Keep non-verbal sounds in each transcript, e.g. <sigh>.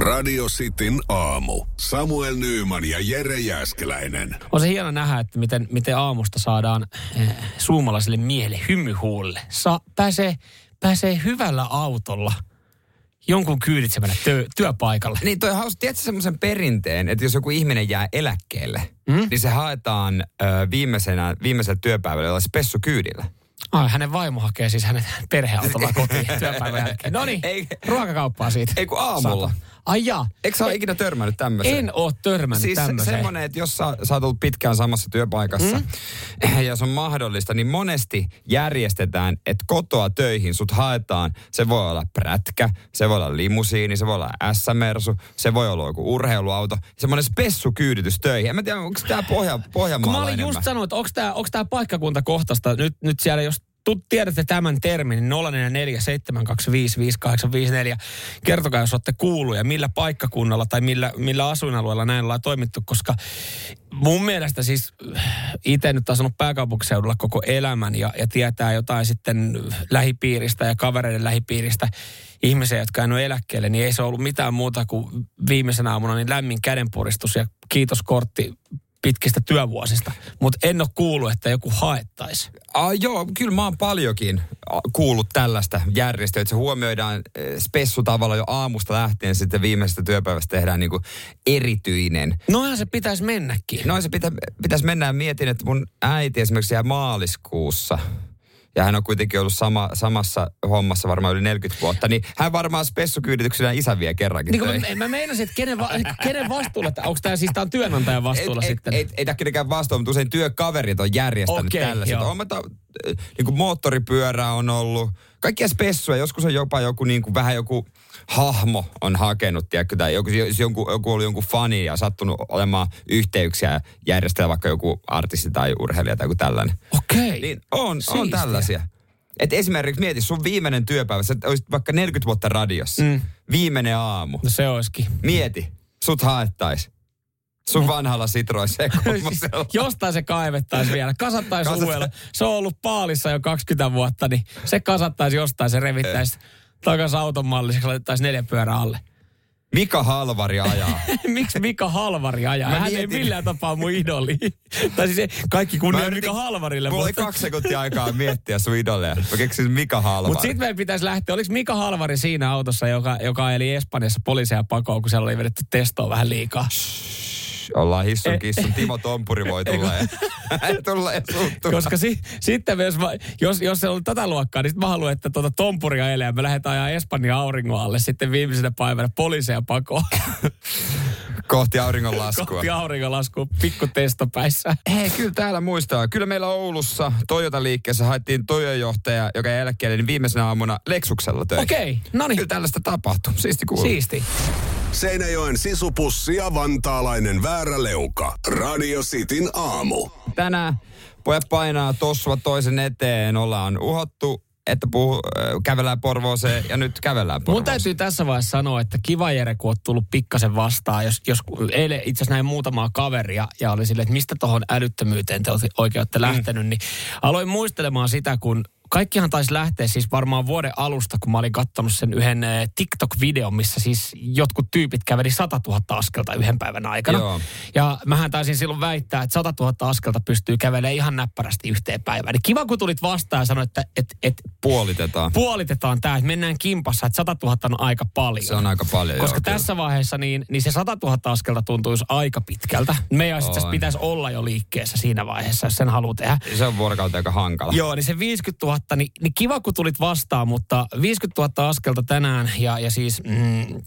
Radio Cityn aamu. Samuel Nyyman ja Jere Jäskeläinen. On se hieno nähdä, että miten, miten aamusta saadaan eh, suomalaiselle miehelle hymyhuulle. Sa, pääsee, pääsee hyvällä autolla jonkun kyyditsemällä työ, työpaikalle. Niin toi hauska, tiedätkö semmoisen perinteen, että jos joku ihminen jää eläkkeelle, mm? niin se haetaan ö, viimeisenä, viimeisellä työpäivällä jollain spessukyydillä. Ai, hänen vaimo hakee siis hänen perheautolla kotiin <laughs> työpäivän jälkeen. No niin, ruokakauppaa siitä. Ei kun aamulla. Saata. Ai jaa. Eikö sä ole ikinä törmännyt tämmöiseen? En ole törmännyt siis tämmöiseen. semmoinen, että jos sä, sä oot ollut pitkään samassa työpaikassa mm? <clears throat> ja se on mahdollista, niin monesti järjestetään, että kotoa töihin sut haetaan. Se voi olla prätkä, se voi olla limusiini, se voi olla S-mersu, se voi olla joku urheiluauto. Semmoinen spessukyyditys töihin. En mä tiedä, onko tämä pohja, Pohjanmaalla Kun mä olin enemmän? just sanonut, että onko tämä paikkakuntakohtaista, nyt, nyt siellä jos tiedätte tämän termin, niin 044 Kertokaa, jos olette kuullut millä paikkakunnalla tai millä, millä asuinalueella näin ollaan toimittu, koska mun mielestä siis itse nyt asunut pääkaupunkiseudulla koko elämän ja, ja tietää jotain sitten lähipiiristä ja kavereiden lähipiiristä ihmisiä, jotka ole eläkkeelle, niin ei se ollut mitään muuta kuin viimeisenä aamuna niin lämmin kädenpuristus ja kiitoskortti pitkistä työvuosista. Mutta en ole kuullut, että joku haettaisi. Ah, joo, kyllä mä oon paljonkin kuullut tällaista järjestöä, että se huomioidaan eh, spessu tavalla jo aamusta lähtien, sitten viimeisestä työpäivästä tehdään niinku erityinen. Noinhan se pitäisi mennäkin. Noin se pitä, pitäisi mennä ja mietin, että mun äiti esimerkiksi jää maaliskuussa ja hän on kuitenkin ollut sama, samassa hommassa varmaan yli 40 vuotta, niin hän varmaan spessukyydityksenä isä vie kerrankin Niin kun mä, mä meinasin, että kenen, va, kenen vastuulla, onko tämä siis tää on työnantajan vastuulla ei, sitten? Ei, ei, ei tämä kenenkään vastuulla, mutta usein työkaverit on järjestänyt Okei, tällaiset. On, ta, niin kuin moottoripyörä on ollut, kaikkia spessuja. Joskus on jopa joku niin kuin, vähän joku hahmo on hakenut, tiedätkö, tai joku, jos joku, joku oli jonkun fani ja sattunut olemaan yhteyksiä ja järjestää vaikka joku artisti tai urheilija tai joku tällainen. Okei. Niin on, on tällaisia. Et esimerkiksi mieti, sun viimeinen työpäivä, sä olisit vaikka 40 vuotta radiossa, Mm. viimeinen aamu. No se olisikin. Mieti, sut haettais. Sun vanhalla Citroen Siis <laughs> Jostain se kaivettaisiin vielä. Kasattaisi Kasat- uudella. Se on ollut paalissa jo 20 vuotta, niin se kasattaisi jostain, se revittäisi takaisin auton malliseksi, laitettaisiin neljä pyörää alle. Mika Halvari ajaa. <laughs> Miksi Mika Halvari ajaa? Mä Hän ei mietin- millään tapaa mun idoli. <laughs> tai siis ei- kaikki kunnia Mä Mika yritin- Halvarille. Mulla oli mutta- kaksi sekuntia aikaa miettiä sun idoleja. Mä keksin Mika Halvari. Mutta sitten meidän pitäisi lähteä. Oliko Mika Halvari siinä autossa, joka, joka eli Espanjassa poliiseja pakoon, kun siellä oli vedetty testoa vähän liikaa? Ollaan hissun kissun. Timo Tompuri voi tulla ja, <laughs> tulla ja suuttua. Koska si, sitten myös, mä- jos, jos se on tätä luokkaa, niin sitten mä haluan, että tuota Tompuria elää me lähdetään ajaa Espanjan auringon alle sitten viimeisenä päivänä poliiseja pakoon. <laughs> Kohti auringonlaskua. Kohti auringon laskua pikku testopäissä. Hei, kyllä täällä muistaa. Kyllä meillä Oulussa Toyota-liikkeessä haettiin Toyota-johtaja, joka jäi eläkkeelle, niin viimeisenä aamuna Lexuksella töihin. Okei, no niin. Kyllä tällaista tapahtui. Siisti kuuluu. Siisti. Seinäjoen sisupussi ja vantaalainen vääräleuka. Radio Cityn aamu. Tänään pojat painaa tossua toisen eteen. Ollaan uhottu, että puhu, äh, kävellään Porvooseen ja nyt kävellään Mun Porvooseen. täytyy tässä vaiheessa sanoa, että kiva Jere, kun oot tullut pikkasen vastaan. Jos, jos eilen itse asiassa näin muutamaa kaveria ja oli silleen, että mistä tohon älyttömyyteen te oikein olette lähtenyt, niin aloin muistelemaan sitä, kun kaikkihan taisi lähteä siis varmaan vuoden alusta, kun mä olin katsonut sen yhden eh, TikTok-videon, missä siis jotkut tyypit käveli 100 000 askelta yhden päivän aikana. Joo. Ja mähän taisin silloin väittää, että 100 000 askelta pystyy kävelemään ihan näppärästi yhteen päivään. Niin kiva, kun tulit vastaan ja sanoit, että et, et, Puolitetaan. puolitetaan tämä, että mennään kimpassa, että 100 000 on aika paljon. Se on aika paljon, Koska joo, kyllä. tässä vaiheessa niin, niin se 100 000 askelta tuntuisi aika pitkältä. Meidän itse asiassa On. pitäisi olla jo liikkeessä siinä vaiheessa, jos sen haluaa tehdä. Se on vuorokauteen aika hankala. Joo, niin se 50 000, niin, niin kiva kun tulit vastaan, mutta 50 000 askelta tänään ja, ja siis... Mm,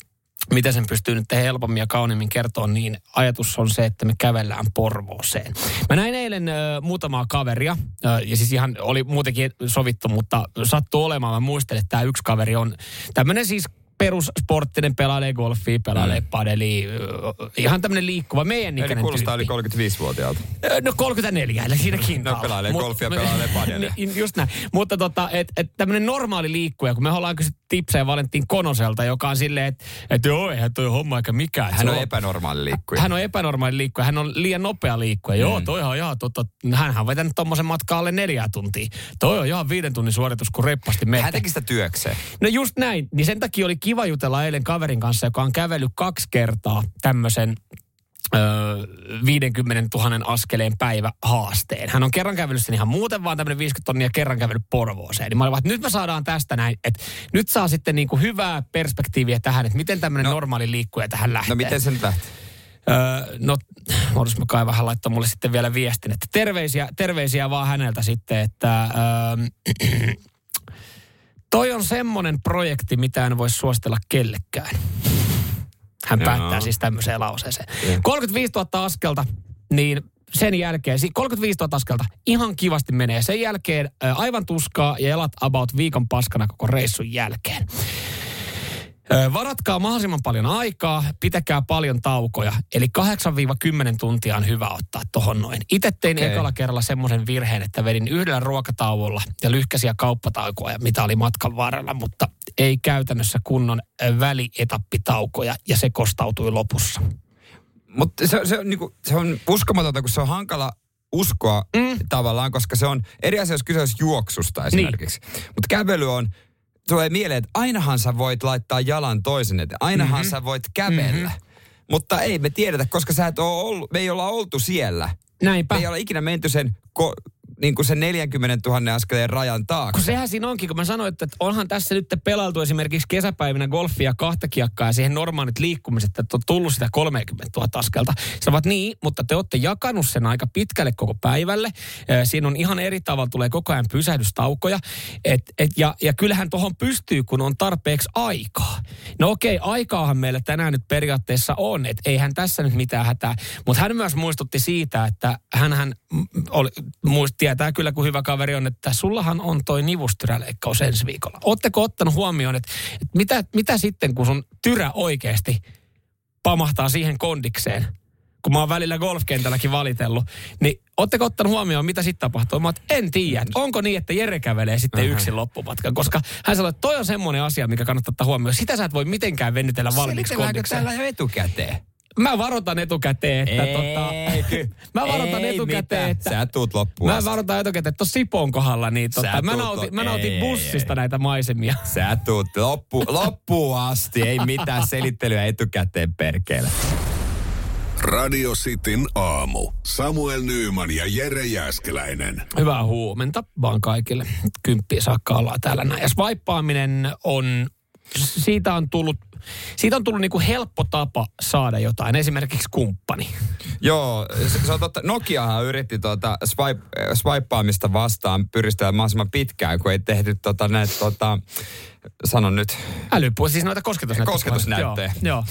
miten sen pystyy nyt helpommin ja kauniimmin kertoa, niin ajatus on se, että me kävellään Porvooseen. Mä näin eilen ö, muutamaa kaveria, ö, ja siis ihan oli muutenkin sovittu, mutta sattuu olemaan. Mä muistelen, että tämä yksi kaveri on tämmöinen siis perussporttinen, pelailee golfia, pelailee mm. padeli, ihan tämmöinen liikkuva meidän Eli ikäinen kuulostaa yli tyyppi. 35-vuotiaalta. Ö, No 34, eli siinäkin. No, pelailee golfia, pelailee padelia. <laughs> Niin, Just näin. Mutta tota, et, et tämmöinen normaali liikkuja, kun me ollaan kysytty tipsejä Valentin Konoselta, joka on silleen, että et joo, eihän toi homma eikä mikään. Hän Se on epänormaali liikkuja. hän on epänormaali liikkuja, hän on liian nopea liikkuja. Joo, Mm. toihan on ihan totta. Hänhän on vetänyt tommosen matkaa alle neljää tuntia. Toi on ihan viiden tunnin suoritus, kun reppasti menee. Hän teki sitä työkseen. No just näin. Niin sen takia oli kiva jutella eilen kaverin kanssa, joka on kävellyt kaksi kertaa tämmöisen 50 000 askeleen päivä haasteen. Hän on kerran kävellyt sen ihan muuten vaan tämmöinen 50 tonnia kerran kävellyt Porvooseen. Niin mä olin vaan, että nyt me saadaan tästä näin, että nyt saa sitten niinku hyvää perspektiiviä tähän, että miten tämmöinen no, No. normaali liikkuja tähän lähtee. No miten se nyt lähti? Öö, no, mä kai vähän laittaa mulle sitten vielä viestin, että terveisiä, terveisiä vaan häneltä sitten, että öö, <clears throat> toi on semmonen projekti, mitä en voi suositella kellekään. Hän Joo. päättää siis tämmöiseen lauseeseen. Joo. 35 000 askelta, niin sen jälkeen, si- 35 000 askelta, ihan kivasti menee. Sen jälkeen aivan tuskaa ja elat about viikon paskana koko reissun jälkeen. Varatkaa mahdollisimman paljon aikaa, pitäkää paljon taukoja. Eli 8-10 tuntia on hyvä ottaa tohon noin. Itse tein Okei. ekalla kerralla semmoisen virheen, että vedin yhdellä ruokatauolla ja lyhkäisiä kauppataukoja, mitä oli matkan varrella, mutta ei käytännössä kunnon välietappitaukoja ja se kostautui lopussa. Mutta se, se, on, niinku, se on uskomatonta, kun se on hankala uskoa mm. tavallaan, koska se on eri asia, jos kyse olisi juoksusta esimerkiksi. Niin. Mutta kävely on, tulee mieleen, että ainahan sä voit laittaa jalan toisen eteen. Ainahan mm-hmm. sä voit kävellä. Mm-hmm. Mutta ei me tiedetä, koska sä et ole ollut, me ei olla oltu siellä. Näinpä. Me ei olla ikinä menty sen, ko, niin kuin sen 40 000 askeleen rajan taakse. Kun sehän siinä onkin, kun mä sanoin, että onhan tässä nyt pelailtu esimerkiksi kesäpäivinä golfia kahta kiekkaa ja siihen normaalit liikkumiset, että on tullut sitä 30 000 askelta. Sä ovat niin, mutta te olette jakanut sen aika pitkälle koko päivälle. Siinä on ihan eri tavalla, tulee koko ajan pysähdystaukoja. Et, et, ja, ja kyllähän tuohon pystyy, kun on tarpeeksi aikaa. No okei, aikaahan meillä tänään nyt periaatteessa on, että eihän tässä nyt mitään hätää. Mutta hän myös muistutti siitä, että hän oli, tietää kyllä, kun hyvä kaveri on, että sullahan on toi nivustyräleikkaus ensi viikolla. Oletteko ottanut huomioon, että, että mitä, mitä sitten, kun sun tyrä oikeasti pamahtaa siihen kondikseen, kun mä oon välillä golfkentälläkin valitellut, niin ootteko ottanut huomioon, mitä sitten tapahtuu? Mä että en tiedä, että onko niin, että Jere kävelee sitten yksin loppumatkan, koska hän sanoi, että toi on semmoinen asia, mikä kannattaa ottaa huomioon. Sitä sä et voi mitenkään venytellä valmiiksi kondikseen. täällä jo etukäteen? Mä varoitan etukäteen, että tota, Eikö? <laughs> mä varoitan Ei etukäteen, mitään. että Sä tuut loppuun Mä asti. varoitan etukäteen, että tuossa Sipon kohdalla, niin tota, Sä mä, nautin, lo- mä nautin ei, bussista ei. näitä maisemia. <laughs> Sä tuut loppu, loppuun asti, ei mitään selittelyä etukäteen perkele. Radio Cityn aamu. Samuel Nyyman ja Jere Jäskeläinen. Hyvää huomenta vaan kaikille. Kymppiä saakka ollaan täällä näin. Ja swipeaaminen on, siitä on tullut, siitä on tullut niinku helppo tapa saada jotain. Esimerkiksi kumppani. Joo, se, se on totta. Nokiahan yritti tuota swipe, äh, swipeaamista vastaan pyristellä mahdollisimman pitkään, kun ei tehty tota, näitä, tota, sanon nyt, Älypuoli, siis noita kosketusnäyttöjä. Kosketusnäyttöjä. Joo, joo.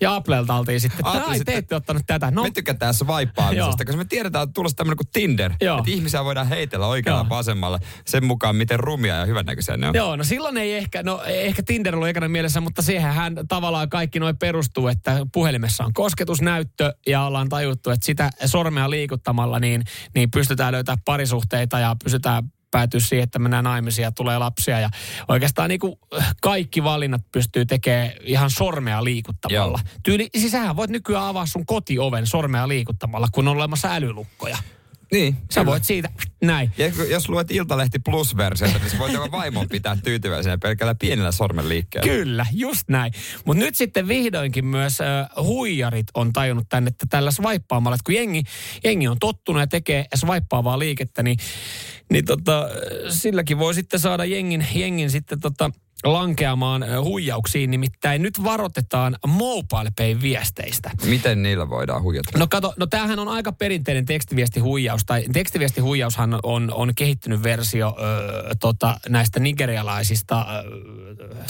Ja Applelta oltiin sitten, että ai te ette ottanut tätä. No, me tykätään swipeaamisesta, koska me tiedetään, että tulossa tämmöinen kuin Tinder. Joo. Että ihmisiä voidaan heitellä oikealla Joo. vasemmalla sen mukaan, miten rumia ja hyvännäköisiä ne on. Joo, no silloin ei ehkä, no ehkä Tinder ollut ekana mielessä, mutta siihen tavallaan kaikki noin perustuu, että puhelimessa on kosketusnäyttö ja ollaan tajuttu, että sitä sormea liikuttamalla niin, niin pystytään löytämään parisuhteita ja pystytään päätyä siihen, että mennään naimisiin ja tulee lapsia. Ja oikeastaan niin kuin kaikki valinnat pystyy tekemään ihan sormea liikuttamalla. Joo. Tyyli, siis sähän voit nykyään avaa sun kotioven sormea liikuttamalla, kun on olemassa älylukkoja. Niin. Sä kyllä. voit siitä, näin. Ja jos luet Iltalehti Plus-versiota, niin se voit jopa vaimon pitää tyytyväisenä pelkällä pienellä sormen liikkeellä. Kyllä, just näin. Mutta nyt sitten vihdoinkin myös äh, huijarit on tajunnut tänne, että tällä swipeaamalla, että kun jengi, jengi on tottunut ja tekee swipeaavaa liikettä, niin, niin tota, silläkin voi sitten saada jengin, jengin sitten tota, lankeamaan huijauksiin. Nimittäin nyt varoitetaan mobile pay viesteistä. Miten niillä voidaan huijata? No kato, no tämähän on aika perinteinen tekstiviestihuijaus, tai tekstiviestihuijaushan on, on kehittynyt versio ö, tota, näistä nigerialaisista ö,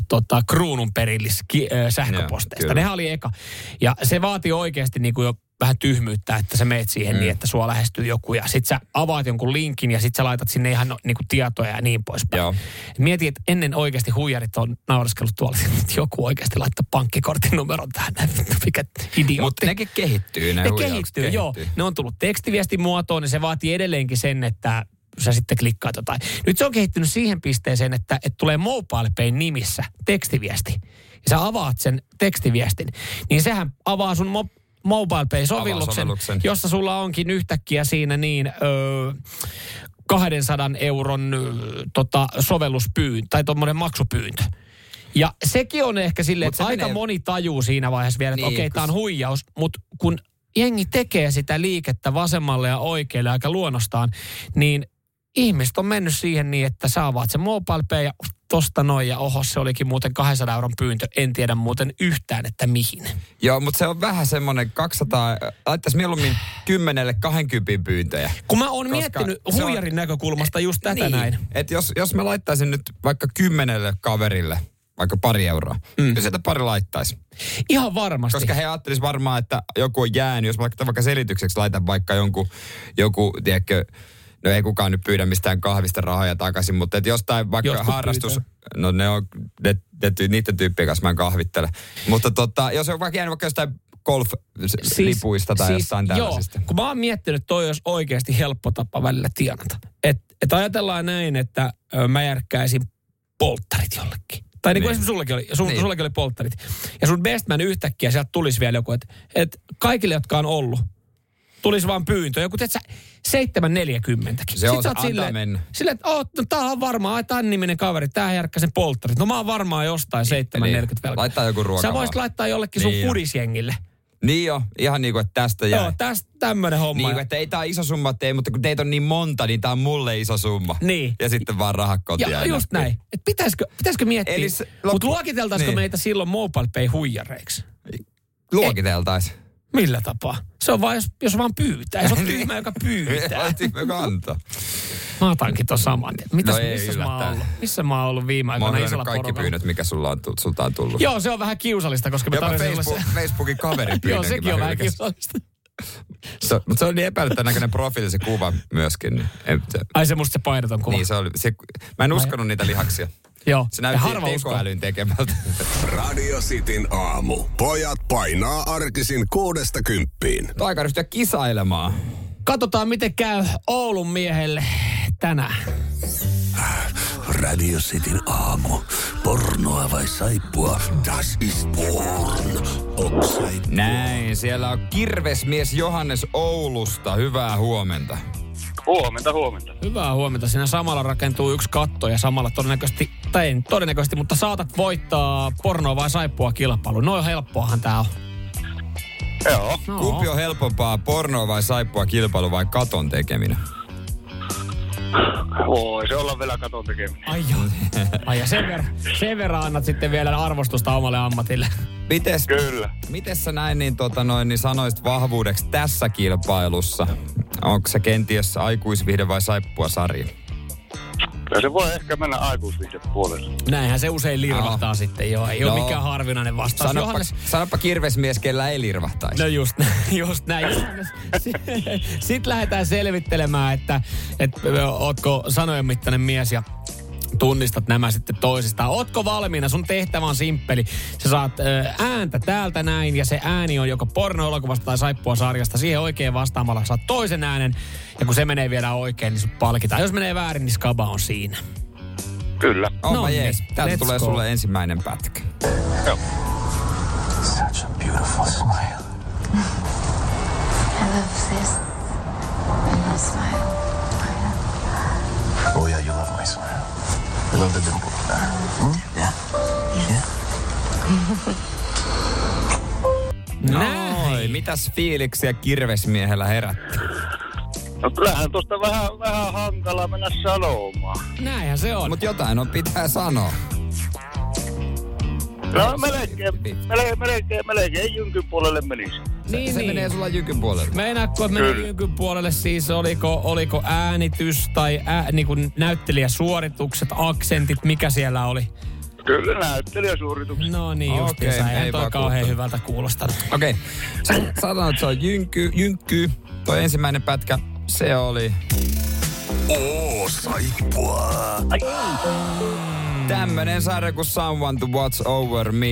tota, kruununperillis ki- ö, sähköposteista. Nehän oli eka. Ja se vaatii oikeasti niin kuin jo vähän tyhmyyttä, että sä meet siihen mm. niin, että sua lähestyy joku ja sit sä avaat jonkun linkin ja sit sä laitat sinne ihan no, niinku tietoja ja niin poispäin. Joo. Mieti, että ennen oikeasti huijarit on naureskellut tuolla, <laughs> että joku oikeasti laittaa pankkikortin numeron tähän, mikä idiootti. Mutta nekin kehittyy, ne, Ne huijaukset kehittyy, joo. Ne on tullut tekstiviestin muotoon, niin se vaatii edelleenkin sen, että sä sitten klikkaat jotain. Nyt se on kehittynyt siihen pisteeseen, että, että tulee MobilePay nimissä tekstiviesti. Ja sä avaat sen tekstiviestin, niin sehän avaa sun MobilePay-sovelluksen, sovelluksen. jossa sulla onkin yhtäkkiä siinä niin öö, 200 euron ö, tota, sovelluspyyntö tai tuommoinen maksupyyntö. Ja sekin on ehkä silleen, että aika menee- moni tajuu siinä vaiheessa vielä, että Niin, okei, kun tämä on huijaus, mutta kun jengi tekee sitä liikettä vasemmalle ja oikealle aika luonnostaan, niin ihmiset on mennyt siihen niin, että sä avaat se mobile pay ja tosta noin ja oho, se olikin muuten 200 euron pyyntö. En tiedä muuten yhtään, että mihin. Joo, mutta se on vähän semmoinen 200, laittaisi mieluummin 10 20 pyyntöjä. Kun mä oon miettinyt se on- huijarin näkökulmasta just tätä niin. näin. Et jos, jos mä laittaisin nyt vaikka kymmenelle kaverille vaikka pari euroa, mm. kyllä sieltä pari laittaisi. Ihan varmasti. Koska he ajattelisivat varmaan, että joku on jäänyt, jos mä vaikka, vaikka selitykseksi laitan vaikka jonkun, joku, tiedätkö, no ei kukaan nyt pyydä mistään kahvista rahoja takaisin, mutta et jostain vaikka Jotkut harrastus, pyytää. no ne on, ne, ne, niiden tyyppien kanssa mä en kahvittele. Mutta tota, jos on vaikka jäänyt vaikka jostain golf-lipuista tai siis, jostain tällaisista. Joo, kun mä oon miettinyt, että toi olisi oikeasti helppo tapa välillä tienata. Että et ajatellaan näin, että mä järkkäisin polttarit jollekin. Tai niin kuin Niin. esimerkiksi sullekin oli, sun, Niin. sullekin oli polttarit. Ja sun bestman yhtäkkiä sieltä tulisi vielä joku, että et kaikille, jotka on ollut, tulisi vaan pyyntö. Joku, tiedätkö, 740. Se on se, antaa mennä. Silleen, että oh, no, tää on varmaan, tämän niminen kaveri, tää järkkä sen polttarit. No mä oon varmaan jostain 740 velkaa. Laittaa joku ruoka Sä voisit laittaa jollekin sun Niin jo. kudisjengille. Niin jo, ihan niin kuin, että tästä jää. Joo, tästä tämmönen homma. Niin, kuin, että ei tää iso summa, että ei, mutta kun teitä on niin monta, niin tää on mulle iso summa. Niin. Ja sitten vaan rahat kotiin. ja aina. just näin. Et pitäisikö, pitäisikö miettiä, Eli se- mutta loppu- luokiteltaisiko niin. meitä silloin mobile pay huijareiksi? Luokiteltais. Millä tapaa? Se on vaan, jos, jos vaan pyytää. Jos on tyhmä, joka pyytää. Laitinko joka antaa? Mä otankin ton saman. Mitäs, No ei missä mä ollut? Missä mä oon ollut viime Mä aikoina isolla kaikki porukalla? pyynnöt, mikä sulla on, tullut- sulta on tullut. Joo, se on vähän kiusallista, koska me Jopa tarvitsen Facebook, sulle Facebookin kaverin se... <laughs> Joo, sekin mä on vähän kiusallista. Se, mutta se on niin epäilyttävän näköinen profiili se kuva myöskin. niin En, se, Ai se musta se paineton kuva. niin se oli, se, mä en uskonut niitä lihaksia. Joo, Se näytti tekoälyn tekemältä. Radio Cityn aamu. Pojat painaa arkisin kuudesta kymppiin. Aika ryhtyä kisailemaan. Katsotaan, miten käy Oulun miehelle tänään. Radio Cityn aamu. Pornoa vai saippua? Das ist porn. Näin, siellä on kirvesmies Johannes Oulusta. Hyvää huomenta. Huomenta, huomenta. Hyvää huomenta. Siinä samalla rakentuu yksi katto ja samalla todennäköisesti, tai ei todennäköisesti, mutta saatat voittaa pornoa vai saippua kilpailu. Noin helppoahan tää on. Joo. No. Kumpi on helpompaa, pornoa vai saippua kilpailu vai katon tekeminen? Voi se olla vielä katon tekeminen. Ai joo. <laughs> Ai ja sen verran, sen verran annat sitten vielä arvostusta omalle ammatille. Mites, Kyllä. mites sä näin niin, tota noin, niin sanoisit vahvuudeksi tässä kilpailussa? Onko se kenties aikuisvihde vai saippua sarja? Ja se voi ehkä mennä aikuisviihde puolelle. Näinhän se usein lirvahtaa sitten joo. Ei ole No. mikään harvinainen vastaus. Sanoppa, Johannes, sanoppa kirvesmies, kellä ei lirvahtaisi. No just, <laughs> just näin. Sitten <laughs> lähdetään selvittelemään, että, että ootko sanojen mittainen mies ja tunnistat nämä sitten toisistaan. Ootko valmiina? Sun tehtävä on simppeli. Sä saat ö, ääntä täältä näin ja se ääni on joko porno-elokuvasta tai saippua sarjasta. Siihen oikein vastaamalla saat toisen äänen ja kun se menee vielä oikein, niin sut palkitaan. Jos menee väärin, niin skaba on siinä. Kyllä. Onpa No niin, jees. Täältä let's tulee go. sulle ensimmäinen pätkä. Joo. Such a beautiful smile. I love this. When you smile. You love the dimple in there. Hmm? Yeah. Noin, mitäs fiiliksiä kirvesmiehellä herätti? No kyllähän tuosta vähän, vähän hankala mennä sanomaan. Näinhän se on. Mut jotain on pitää sanoa. No melkein, melkein, melkein, melkein jynkyn puolelle menisi. Niin, se niin. menee sulla jykyn puolelle. Meinaatko, että meni Kyllä. jykyn puolelle siis, oliko, oliko äänitys tai ää, niin kuin näyttelijäsuoritukset, aksentit, mikä siellä oli? Kyllä näyttelijäsuorituksia. No niin, Okei, justiinsa. ei Ei toi kauhean hyvältä kuulostanut. Okei. Okay. Sanotaan, että se on jynky, jynkky. Toi ensimmäinen pätkä, se oli Oo, saippua. Tämmönen sarja kuin Someone to Watch Over Me.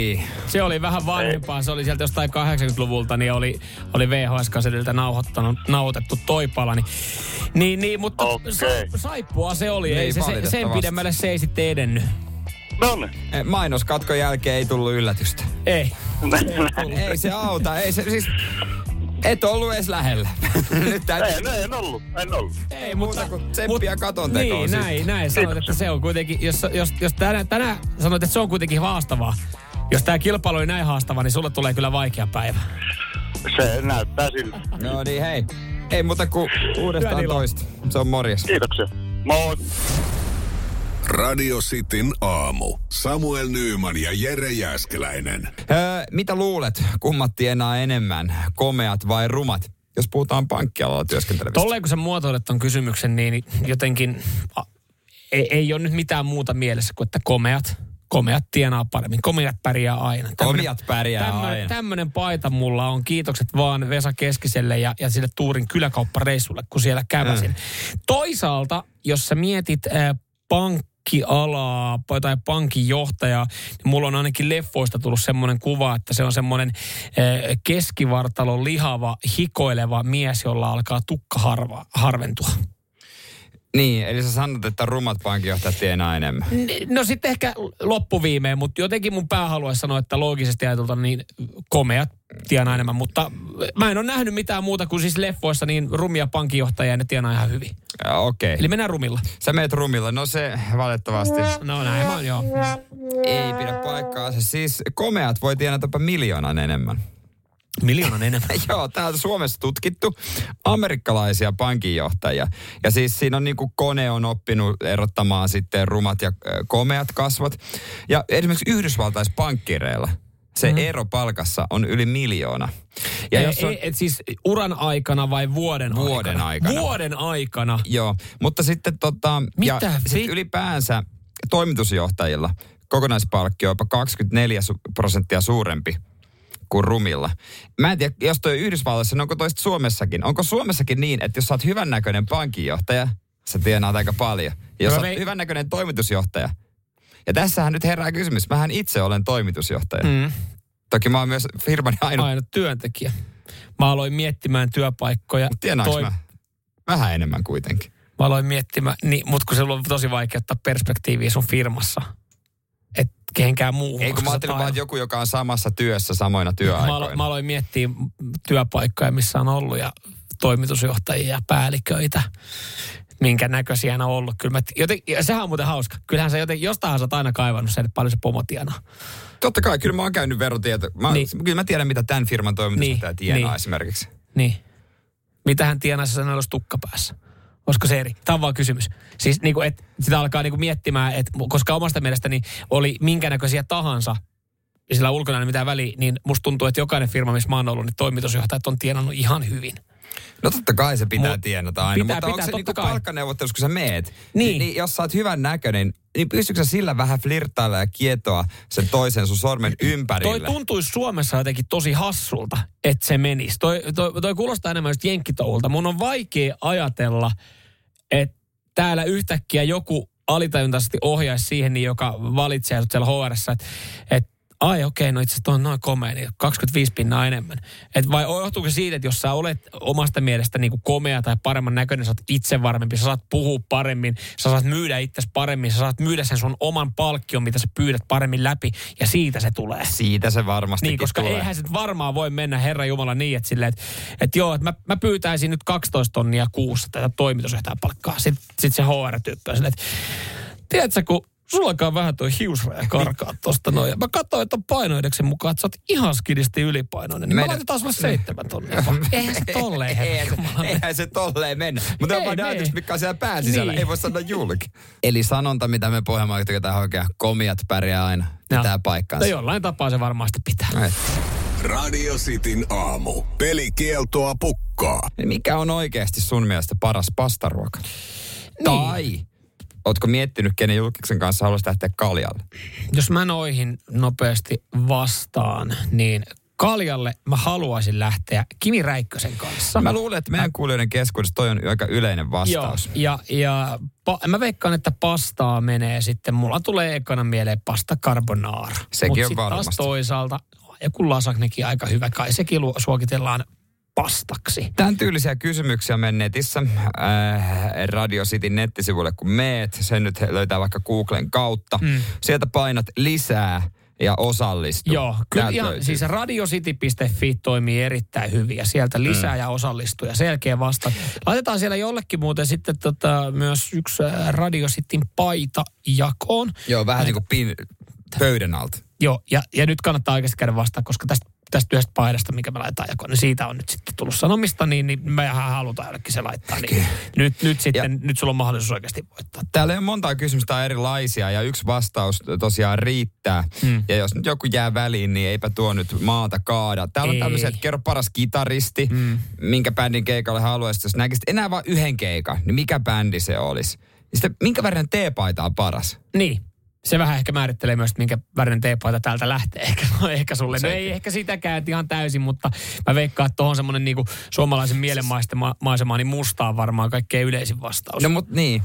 Se oli vähän vanhempaa, se oli sieltä jostain 80-luvulta, niin oli, oli VHS-kasetilta nauhoittanut, nauhoitettu toi pala. Niin, niin, niin mutta Okei. sa, saippua se oli, Ei ei se, se sen pidemmälle se ei sitten edennyt. No niin. Eh, Mainoskatkon jälkeen ei tullut yllätystä. Ei. <laughs> Ei se auta, ei se siis... Et ollut edes lähellä. <laughs> Nyt täytyy... Ei, en ollut, en ollut. Ei, Muuta kuin tsemppiä katon tekoon Niin, sitten. näin, näin. Sanoit, että se on kuitenkin, jos, jos, jos tänään, tänään sanoit, että se on kuitenkin haastavaa. Jos tämä kilpailu oli näin haastava, niin sulle tulee kyllä vaikea päivä. Se näyttää siltä. No niin, hei. Ei muuta kuin uudestaan toista. Se on morjes. Kiitoksia. Moi. Radio Cityn aamu. Samuel Nyyman ja Jere Jäskeläinen. Öö, mitä luulet, kummat tienaa enemmän, komeat vai rumat? Jos puhutaan pankkialalla työskentelevistä. Tolleen kun sä muotoilet ton kysymyksen, niin jotenkin a, ei, ei ole nyt mitään muuta mielessä kuin, että komeat, komeat tienaa paremmin. Komeat pärjää aina. Komeat pärjää aina. Tämmöinen paita mulla on. Kiitokset vaan Vesa Keskiselle ja, ja sille Tuurin kyläkauppareissulle, kun siellä käväsin. Mm. Toisaalta, jos sä mietit äh, pankkialaa tai pankin johtajaa, niin mulla on ainakin leffoista tullut semmoinen kuva, että se on semmoinen äh, keskivartalon lihava, hikoileva mies, jolla alkaa tukka harva, harventua. Niin, eli sä sanot, että rumat pankinjohtajat tienaa enemmän. No sitten ehkä loppuviimeen, mutta jotenkin mun pää haluaisi sanoa, että loogisesti ajatulta niin komeat tienaa enemmän, mutta mä en ole nähnyt mitään muuta kuin siis leffoissa niin rumia pankinjohtajia ja ne tienaa ihan hyvin. Okei. Eli mennään rumilla. Sä meet rumilla. No se valitettavasti No näin mä oon, joo. ei pidä paikkaansa. Siis komeat voi tienata jopa miljoonan enemmän. Miljoonan enemmän. <laughs> Joo, täältä Suomessa tutkittu amerikkalaisia pankinjohtajia. Ja siis siinä on niin kuin kone on oppinut erottamaan sitten rumat ja komeat kasvot. Ja esimerkiksi Yhdysvaltaispankkireilla se mm. ero palkassa on yli miljoona. Ja Ja jos on, ei, et siis uran aikana vai vuoden, Vuoden aikana. Vuoden aikana. Joo, mutta sitten tota, ja Mitä sit vi- ylipäänsä toimitusjohtajilla kokonaispalkki on jopa 24 su- prosenttia suurempi kuin rumilla. Mä en tiedä, jos toi Yhdysvalloissa, niin onko toista Suomessakin? Onko Suomessakin niin, että jos sä oot hyvännäköinen pankinjohtaja, sä tienaat aika paljon. Ja jos oot vei- hyvännäköinen toimitusjohtaja, ja tässähän nyt herää kysymys, mähän itse olen toimitusjohtaja. Mm. Toki mä oon myös firmani ainut. Aina työntekijä. Mä aloin miettimään työpaikkoja. Tienaanko Toi- mä? Vähän enemmän kuitenkin. Mä aloin miettimään, niin, mutta kun se on tosi vaikea ottaa perspektiiviä sun firmassa. Kehenkään muuhun. Ei kun koska mä ajattelin vaan, joku, joka on samassa työssä samoina Mä, työaikoina. alo, mä aloin miettiä työpaikkoja, missä on ollut ja toimitusjohtajia ja päälliköitä. Minkä näköisiä ne on ollut. Kyllä mä, joten, ja sehän on muuten hauska. Kyllähän sä joten, jostain sä oot aina kaivannut sen, että paljon se pomo tienaa. Totta kai, kyllä mä oon käynyt verotieto. Mä, Niin. Kyllä mä tiedän, mitä tämän firman toimitusjohtaja Niin, tienaa niin. esimerkiksi. Niin. Mitä hän tienaisi, jos hänellä olisi tukka päässä? Olisiko se eri? Tämä on vaan kysymys. Siis niin kuin, että sitä alkaa niin kuin miettimään, että koska omasta mielestäni oli minkä näköisiä tahansa, sillä ulkona ei mitään väliä, niin musta tuntuu, että jokainen firma, missä mä oon ollut, niin toimitusjohtajat on tienannut ihan hyvin. No totta kai se pitää Mut- tienata aina, pitää, mutta pitää, onko se niinku palkkaneuvottelussa, kun sä meet, Niin. niin. niin, jos sä oot hyvän näköinen, niin pystytkö sä sillä vähän flirttailla ja kietoa sen toisen sun sormen Toi ympärille? tuntuisi Suomessa jotenkin tosi hassulta, että se menisi. Toi, toi, toi kuulostaa enemmän just jenkkitouhulta. Mun on vaikea ajatella, että täällä yhtäkkiä joku alitajuntaisesti ohjaisi siihen, niin joka valitsee sut siellä HRssä, että et, ai okei, no itse asiassa on noin komea, niin 25 pinnaa enemmän. Et vai johtuuko siitä, että jos sä olet omasta mielestä niin kuin komea tai paremman näköinen, sä oot itsevarmempi, sä saat puhua paremmin, sä saat myydä itsesi paremmin, sä saat myydä sen sun oman palkkion, mitä sä pyydät paremmin läpi, ja siitä se tulee. Siitä se varmasti Niin, koska tulee. eihän se varmaan voi mennä Herra Jumala niin, että silleen, että, että joo, että mä, mä pyytäisin nyt 12 tonnia kuussa tätä toimitusjohtajan palkkaa. Sitten sit se HR-tyyppi on silleen, että tiedätkö, kun sulla alkaa vähän toi hiusraja karkaa tosta noin. Ja mä katsoin, että on painoideksen mukaan, että sä oot ihan skidisti ylipainoinen. Niin Meidän... mä laitetaan sulle seitsemän tonnia. <laughs> Eihän se tolleen, Herra Eihän, se- eihän se tolleen mennä. Mutta Ei on vaan mene. ajatukset, mitkä on siellä pään sisällä. Niin. Ei voi sanoa julki. Eli sanonta, mitä me Pohjanmaalla tykätään oikein, komiat pärjää aina. Pitää paikkaansa. No jollain tapaa se varmasti pitää. Et. Radio Cityn aamu. Pelikieltoa pukkaa. Mikä on oikeasti sun mielestä paras pastaruoka? Niin. Tai Ootko miettinyt, kenen julkisen kanssa haluaisit lähteä kaljalle? Jos mä noihin nopeasti vastaan, niin Kaljalle mä haluaisin lähteä Kimi Räikkösen kanssa. Mä luulen, että meidän kuulijoiden keskuudessa toi on aika yleinen vastaus. Joo, ja, ja pa, mä veikkaan, että pastaa menee sitten. Mulla tulee ekana mieleen pasta carbonara. Sekin Mut on sit taas varmasti. toisaalta joku lasagnekin aika hyvä. Kai sekin lu- suokitellaan pastaksi. Tämän tyylisiä kysymyksiä on netissä äh, Radio Cityn nettisivuille, kun meet. Sen nyt löytää vaikka Googlen kautta. Mm. Sieltä painat lisää ja osallistu. Joo, kyllä ihan, siis radiocity.fi toimii erittäin hyvin ja sieltä lisää mm. ja osallistuu ja selkeä vasta. Laitetaan siellä jollekin muuten sitten tota, myös yksi äh, Radio Cityn paita jakoon. Joo, vähän niin kuin pin, pöydän alta. Joo, ja, ja nyt kannattaa oikeasti käydä vastaan, koska tästä, tästä yhdestä paidasta, mikä me laitetaan jakoon, niin siitä on nyt sitten tullut sanomista, niin, niin mehän halutaan jollekin se laittaa. Niin nyt, nyt sitten, Ja- nyt sulla on mahdollisuus oikeasti voittaa. Täällä on monta kysymystä erilaisia ja yksi vastaus tosiaan riittää. Mm. Ja jos nyt joku jää väliin, niin eipä tuo nyt maata kaada. Täällä on Ei. tämmöisiä, että kerro paras kitaristi, mm. minkä bändin keikalle haluaisit. Jos näkisit enää vain yhden keikan, niin mikä bändi se olisi? Sitten minkä värinen teepaita on paras? Niin. Se vähän ehkä määrittelee myös, että minkä värinen teepaita täältä lähtee. <laughs> Ehkä, no, ehkä sulle. No ei ehkä sitäkään ihan täysin, mutta mä veikkaan, että tuohon semmoinen niinku suomalaisen mielenmaisemaan, niin musta on varmaan kaikkein yleisin vastaus. No mut niin,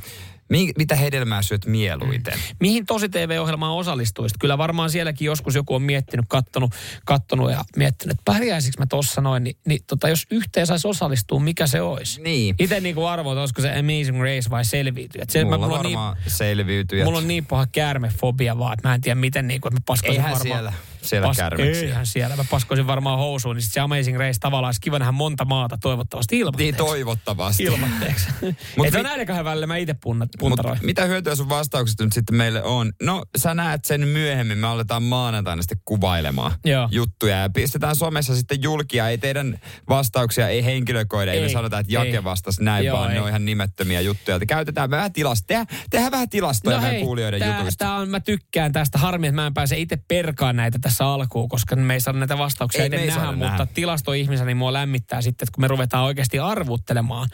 Mi- mitä hedelmää syöt mieluiten? Mm. Mihin tosi TV-ohjelmaan osallistuisit? Kyllä varmaan sielläkin joskus joku on miettinyt, kattonut, kattonut ja miettinyt, että pärjäisikö mä tossa noin. Niin, niin tota, jos yhteen saisi osallistua, mikä se olisi? Niin. Itse niin arvoin, että olisiko se Amazing Race vai selviytyjät. Se, Mulla, mä, mulla, on varmaan niin, selviytyjät. mulla on niin paha käärmefobia vaan, että mä en tiedä miten niin kuin, että mä paskoisin Eihän varmaan. siellä- siellä käärmeksiä. Eihän siellä. Mä paskoisin varmaan housuun, niin sit se Amazing Race tavallaan olisi kiva nähdä monta maata toivottavasti Niin ilmatteeksi. toivottavasti. Ilmatteeksi. <laughs> Mut Että mi- näiden kahden välillä mä itse puntaroin. mitä hyötyä sun vastauksesta nyt sitten meille on? No, sä näet sen myöhemmin. Me aletaan maanantaina sitten kuvailemaan Joo. juttuja. Ja pistetään somessa sitten julkia. Ei teidän vastauksia, ei henkilökoida. Ei, ei me sanota, että Jake ei. vastasi näin, Joo, vaan ei. ne on ihan nimettömiä juttuja. Käytetään vähän tilasta. Tehdään, tehdään vähän tilastoja no meidän kuulijoiden tää, jutuista. tää on, mä tykkään tästä. Harmi, että mä en pääse itse perkaan näitä tässä alkuun, koska me ei saada näitä vastauksia Ei, ei nähdä, saada mutta nähdä. tilastoihmisenä niin mua lämmittää sitten, että kun me ruvetaan oikeasti arvuttelemaan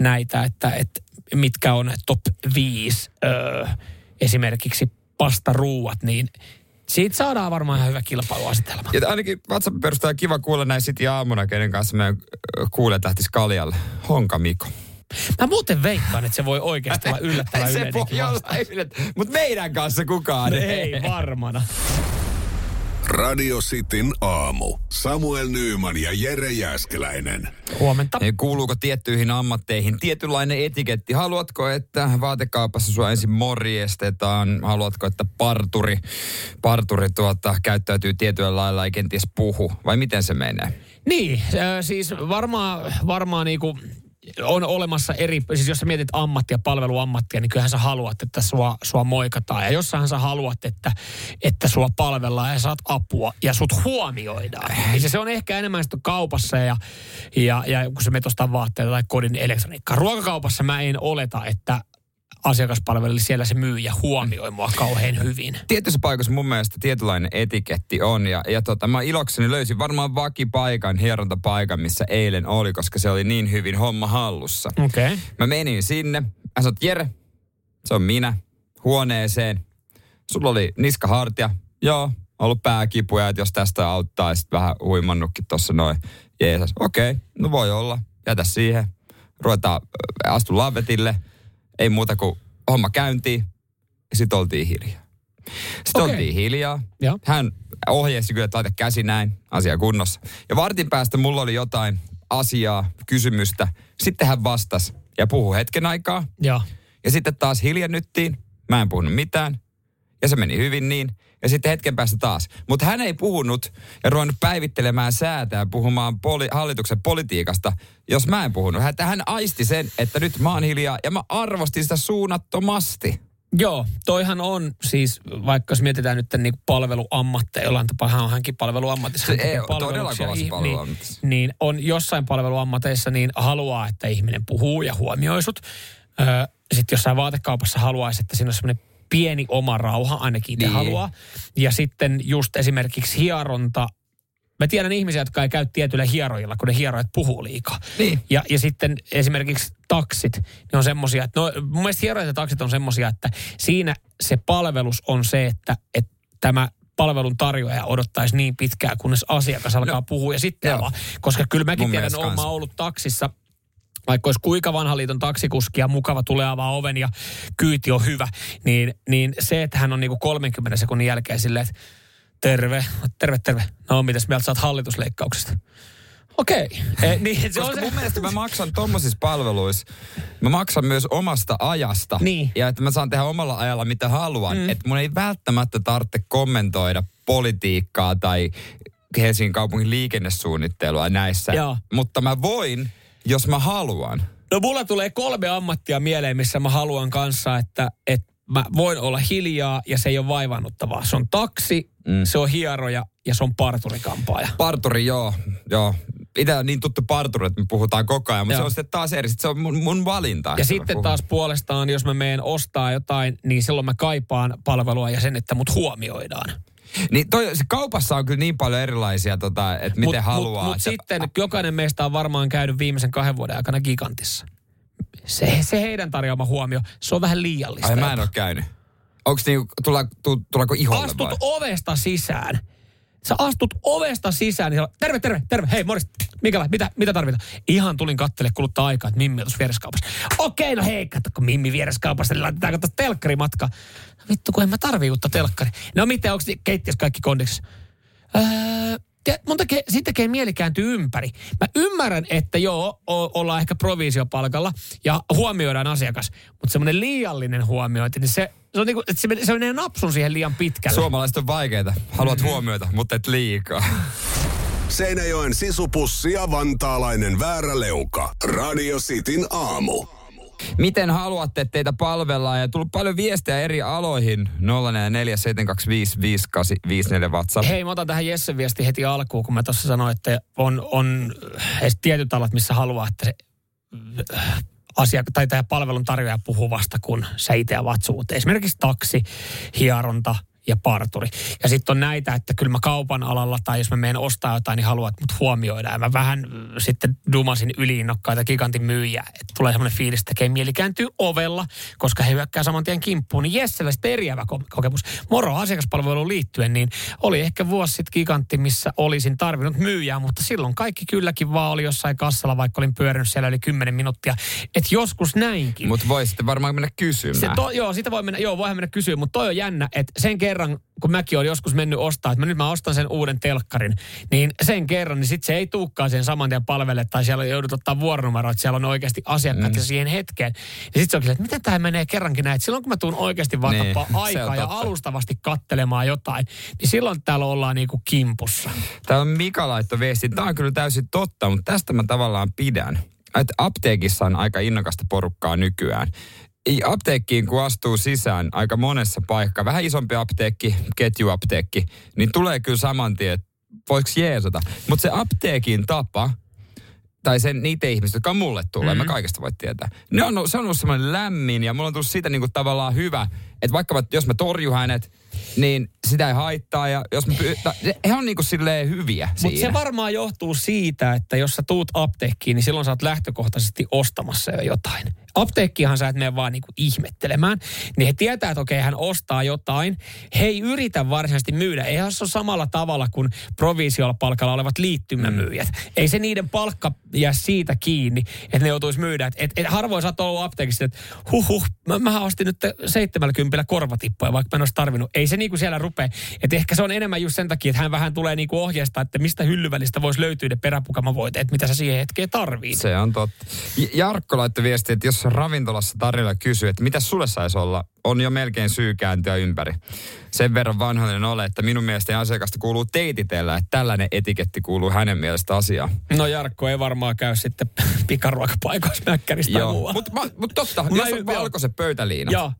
näitä, että, että mitkä on top 5 öö, esimerkiksi pastaruuat, niin siitä saadaan varmaan ihan hyvä kilpailuasetelma. Ja ainakin WhatsAppin perusteella kiva kuulla näin City aamuna, kenen kanssa me kuulet lähtis Kaljalle. Honka Miko. Mä muuten veikkaan, että se voi oikeasti olla <laughs> yllättävän se voi olla. Mutta meidän kanssa kukaan Ei varmana. Radio Cityn aamu. Samuel Nyyman ja Jere Jäskeläinen. Huomenta. Kuuluuko tiettyihin ammatteihin tietynlainen etiketti? Haluatko, että vaatekaupassa sua ensin morjestetaan? Haluatko, että parturi, parturi tuota, käyttäytyy tietyllä lailla ei kenties puhu? Vai miten se menee? Niin, äh, siis varmaan, varmaan niinku on olemassa eri, siis jos sä mietit ammattia, palveluammattia, niin kyllähän sä haluat, että sua, sua moikataan. Ja jossain sä haluat, että, että sua palvellaan ja saat apua ja sut huomioidaan. Niin se, se on ehkä enemmän sitten kaupassa ja, ja, ja kun sä menet ostaa vaatteita tai kodin elektroniikkaa. Ruokakaupassa mä en oleta, että asiakaspalvelu, siellä se myyjä huomioi mua kauhean hyvin. Tietyissä paikoissa mun mielestä tietynlainen etiketti on. Ja, ja tota, mä ilokseni löysin varmaan vakipaikan, hierontapaikan, missä eilen oli, koska se oli niin hyvin homma hallussa. Okei. Okay. Mä menin sinne. Mä sanoin, Jere, se on minä, huoneeseen. Sulla oli niskahartia. Joo, ollut pääkipuja, että jos tästä auttaa, sitten vähän huimannutkin tuossa noin. Jeesus, okei, okay, no voi olla. Jätä siihen. Ruvetaan, äh, astu lavetille. Ei muuta kuin homma käyntiin. Ja sitten oltiin hiljaa. Sitten Okei. oltiin hiljaa. Joo. Hän ohjeesti kyllä, että laita käsi näin, asia kunnossa. Ja vartin päästä mulla oli jotain asiaa, kysymystä. Sitten hän vastasi ja puhui hetken aikaa. Joo. Ja sitten taas hiljennyttiin. Mä en puhunut mitään. Ja se meni hyvin niin. Ja sitten hetken päästä taas. Mutta hän ei puhunut ja ruvennut päivittelemään säätä ja puhumaan poli- hallituksen politiikasta, jos mä en puhunut. Hän, hän aisti sen, että nyt mä oon hiljaa ja mä arvostin sitä suunnattomasti. Joo, toihan on siis, vaikka jos mietitään nyt niin palveluammatteja, jollain tapaa hän on hänkin palveluammatissa. Se ei todella. Niin, niin, on jossain palveluammateissa niin haluaa, että ihminen puhuu ja huomioi sut. Öö, Sitten jossain vaatekaupassa haluaisi, että siinä on semmoinen pieni oma rauha, ainakin itse Niin. haluaa. Ja sitten just esimerkiksi hieronta, Mä tiedän ihmisiä, jotka ei käy tietyillä hierojilla, kun ne hierojat puhuu liikaa. Niin. Ja, ja sitten esimerkiksi taksit, ne on semmosia, että no, mun mielestä hieroita taksit on semmosia, että siinä se palvelus on se, että, että tämä palvelun tarjoaja odottaisi niin pitkään, kunnes asiakas alkaa no, puhua ja sitten avaa. Koska kyllä mäkin Mun tiedän, olen ollut taksissa, vaikka olisi kuinka vanha liiton taksikuski ja mukava tulee avaa oven ja kyyti on hyvä, niin, niin se, että hän on niinku 30 sekunnin jälkeen silleen, että terve, terve, terve. No, mitäs mieltä oot hallitusleikkauksesta? Okei. <laughs> Eh, niin, se on Koska se. mun mielestä mä maksan tommosissa palveluissa, mä maksan myös omasta ajasta. Niin. Ja että mä saan tehdä omalla ajalla mitä haluan. Mm. Että mun ei välttämättä tarvitse kommentoida politiikkaa tai Helsingin kaupungin liikennesuunnittelua näissä. Joo. Mutta mä voin, jos mä haluan. No mulla tulee kolme ammattia mieleen, missä mä haluan kanssa, että, että mä voin olla hiljaa ja se ei ole vaivannuttavaa. Se on taksi, mm. se on hieroja ja se on parturikampaaja. Parturi, joo, joo. Itse on niin tuttu parturi, että me puhutaan koko ajan, mutta Joo. se on sitten taas eri. Sit se on mun, mun valinta. Ja sitten puhun. taas puolestaan, jos mä meen ostaa jotain, niin silloin mä kaipaan palvelua ja sen, että mut huomioidaan. Niin toi, se kaupassa on kyllä niin paljon erilaisia, tota, että miten haluaa. Mutta että- sitten jokainen meistä on varmaan käynyt viimeisen kahden vuoden aikana gigantissa. Se, se heidän tarjoama huomio, se on vähän liiallista. Ai mä en ole käynyt. Onko niinku, tulla, tu, tuleeko iholle Astut vai? ovesta sisään. Sä astut ovesta sisään, niin siellä on, terve, terve, terve, hei morjesta, mikä, mitä, mitä tarvitaan? Ihan tulin kattele kuluttaa aikaa, että Mimmi on tuossa viereskaupassa. Okei, no hei, katso, kun Mimmi viereskaupassa, niin laitetaan tuossa telkkarimatka. No vittu, kun en mä tarvii uutta telkkari. No miten, onko keittiössä kaikki kondiksessa? Öö, te, mun tekee, siitä tekee mieli kääntyy ympäri. Mä ymmärrän, että joo, o, ollaan ehkä provisiopalkalla ja huomioidaan asiakas, mutta semmoinen liiallinen huomiointi, niin se, se on niinku, että se, menee- se menee napsun siihen liian pitkälle. Suomalaiset on vaikeita. Haluat Mm-hmm. huomioita, mutta et liikaa. Seinäjoen sisupussi ja vantaalainen vääräleuka. Radio Cityn aamu. Miten haluatte, että teitä palvellaan? Ja tullut paljon viestejä eri aloihin. 047255854 WhatsApp. Hei, mä otan tähän Jessen viesti heti alkuun, kun mä tuossa sanoin, että on, on edes tietyt alat, missä haluaa, että se äh, asia, tai tämä palvelun tarjoaja puhuu vasta, kun sä itse avaat. Esimerkiksi taksi, hieronta ja parturi. Ja sitten on näitä, että kyllä mä kaupan alalla tai jos mä menen ostaa jotain, niin haluat mut huomioida. Ja mä vähän äh, sitten dumasin yliinnokkaita gigantin myyjiä. Että tulee semmoinen fiilis, että tekee mieli kääntyy ovella, koska he hyökkää saman tien kimppuun. Niin Jessellä sitten eriävä ko- kokemus. Moro asiakaspalveluun liittyen, niin oli ehkä vuosi sitten gigantti, missä olisin tarvinnut myyjää, mutta silloin kaikki kylläkin vaan oli jossain kassalla, vaikka olin pyörinyt siellä yli 10 minuuttia. Että joskus näinkin. Mutta voisitte varmaan mennä kysymään. Se to, joo, sitä voi mennä, joo, voihan mennä kysyä, mutta toi on jännä, että sen kerran, kun mäkin olen joskus mennyt ostaa, että mä nyt mä ostan sen uuden telkkarin, niin sen kerran, niin sitten se ei tuukkaan sen saman tien palvelle, tai siellä joudut ottaa vuoronumero, että siellä on oikeasti asiakkaat mm. siihen hetkeen. Ja sitten se onkin, että miten tämä menee kerrankin näin, että silloin kun mä tuun oikeasti vaan Niin, <laughs> niin, aikaa ja alustavasti kattelemaan jotain, niin silloin täällä ollaan niinku kimpussa. Täällä on Mika laitto viesti. Tämä on kyllä täysin totta, mutta tästä mä tavallaan pidän. Että apteekissa on aika innokasta porukkaa nykyään. Apteekkiin, kun astuu sisään aika monessa paikkaa, vähän isompi apteekki, ketjuapteekki, niin tulee kyllä saman tien, että voiko jeesata. Mutta se apteekin tapa, tai sen niitä ihmisiä, jotka on mulle tulee, mm-hmm. mä kaikesta voi tietää. Ne on, se on ollut semmoinen lämmin ja mulla on tullut siitä niinku tavallaan hyvä, että vaikka mä, jos mä torjun hänet, niin sitä ei haittaa ja jos mä py- ta- he on niinku silleen hyviä Mutta se varmaan johtuu siitä, että jos sä tuut apteekkiin, niin silloin sä oot lähtökohtaisesti ostamassa jo jotain. Apteekkihan sä et mene vaan niinku ihmettelemään. Niin he tietää, että okei, hän ostaa jotain. He ei yritä varsinaisesti myydä. Eihän se ole samalla tavalla kuin provisiolla palkalla olevat liittymämyyjät. Ei se niiden palkka jää siitä kiinni, että ne joutuisi myydä. Et, et, et harvoin sä oot ollut apteekissa, että huh huh, mä, mä ostin nyt 70 korvatippoja, vaikka mä en olisi tarvinnut. Ei se niinku siellä rupea. Et ehkä se on enemmän just sen takia, että hän vähän tulee niinku ohjeesta, että mistä hyllyvälistä voisi löytyä ne peräpukamavoiteet, mitä sä siihen hetkeen tarvit. Se on totta. Jarkko laittoi viestiä, että jos ravintolassa tarjolla kysyy, että mitä sulle saisi olla, on jo melkein syy kääntyä ympäri. Sen verran vanhoinen ole, että minun mielestäni asiakasta kuuluu teititellä, että tällainen etiketti kuuluu hänen mielestä asiaan. No Jarkko ei varmaan käy sitten <laughs> pikaruokapaikoissa mäkkäristä Joo, mutta mut totta, Mä jos on valkoiset pöytäliinat. Joo.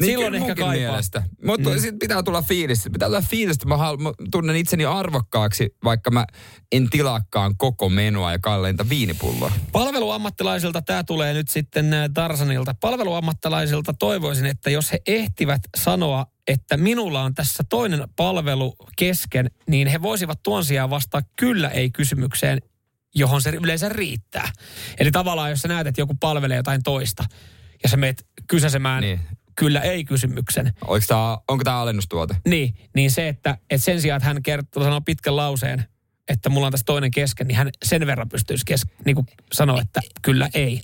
Niin Silloin ehkä kaipaa. mielestä. Mutta mm. sitten pitää tulla fiilis. Pitää tulla fiilis, että mä, halu, mä tunnen itseni arvokkaaksi, vaikka mä en tilaakaan koko menua ja kalleinta viinipulloa. Palveluammattilaisilta tämä tulee nyt sitten äh, Tarsanilta. Palveluammattilaisilta toivoisin, että jos he ehtivät sanoa, että minulla on tässä toinen palvelu kesken, niin he voisivat tuon sijaan vastaa kyllä ei kysymykseen johon se yleensä riittää. Eli tavallaan, jos sä näet, että joku palvelee jotain toista, ja sä meet kysäsemään Niin. Kyllä ei-kysymyksen, Oliko tää, onko tämä alennustuote? niin, niin se, että, että sen sijaan, että hän kertoo, sanoo pitkän lauseen, että mulla on tässä toinen kesken, niin hän sen verran pystyisi kes, niin kuin sanoa, että kyllä ei.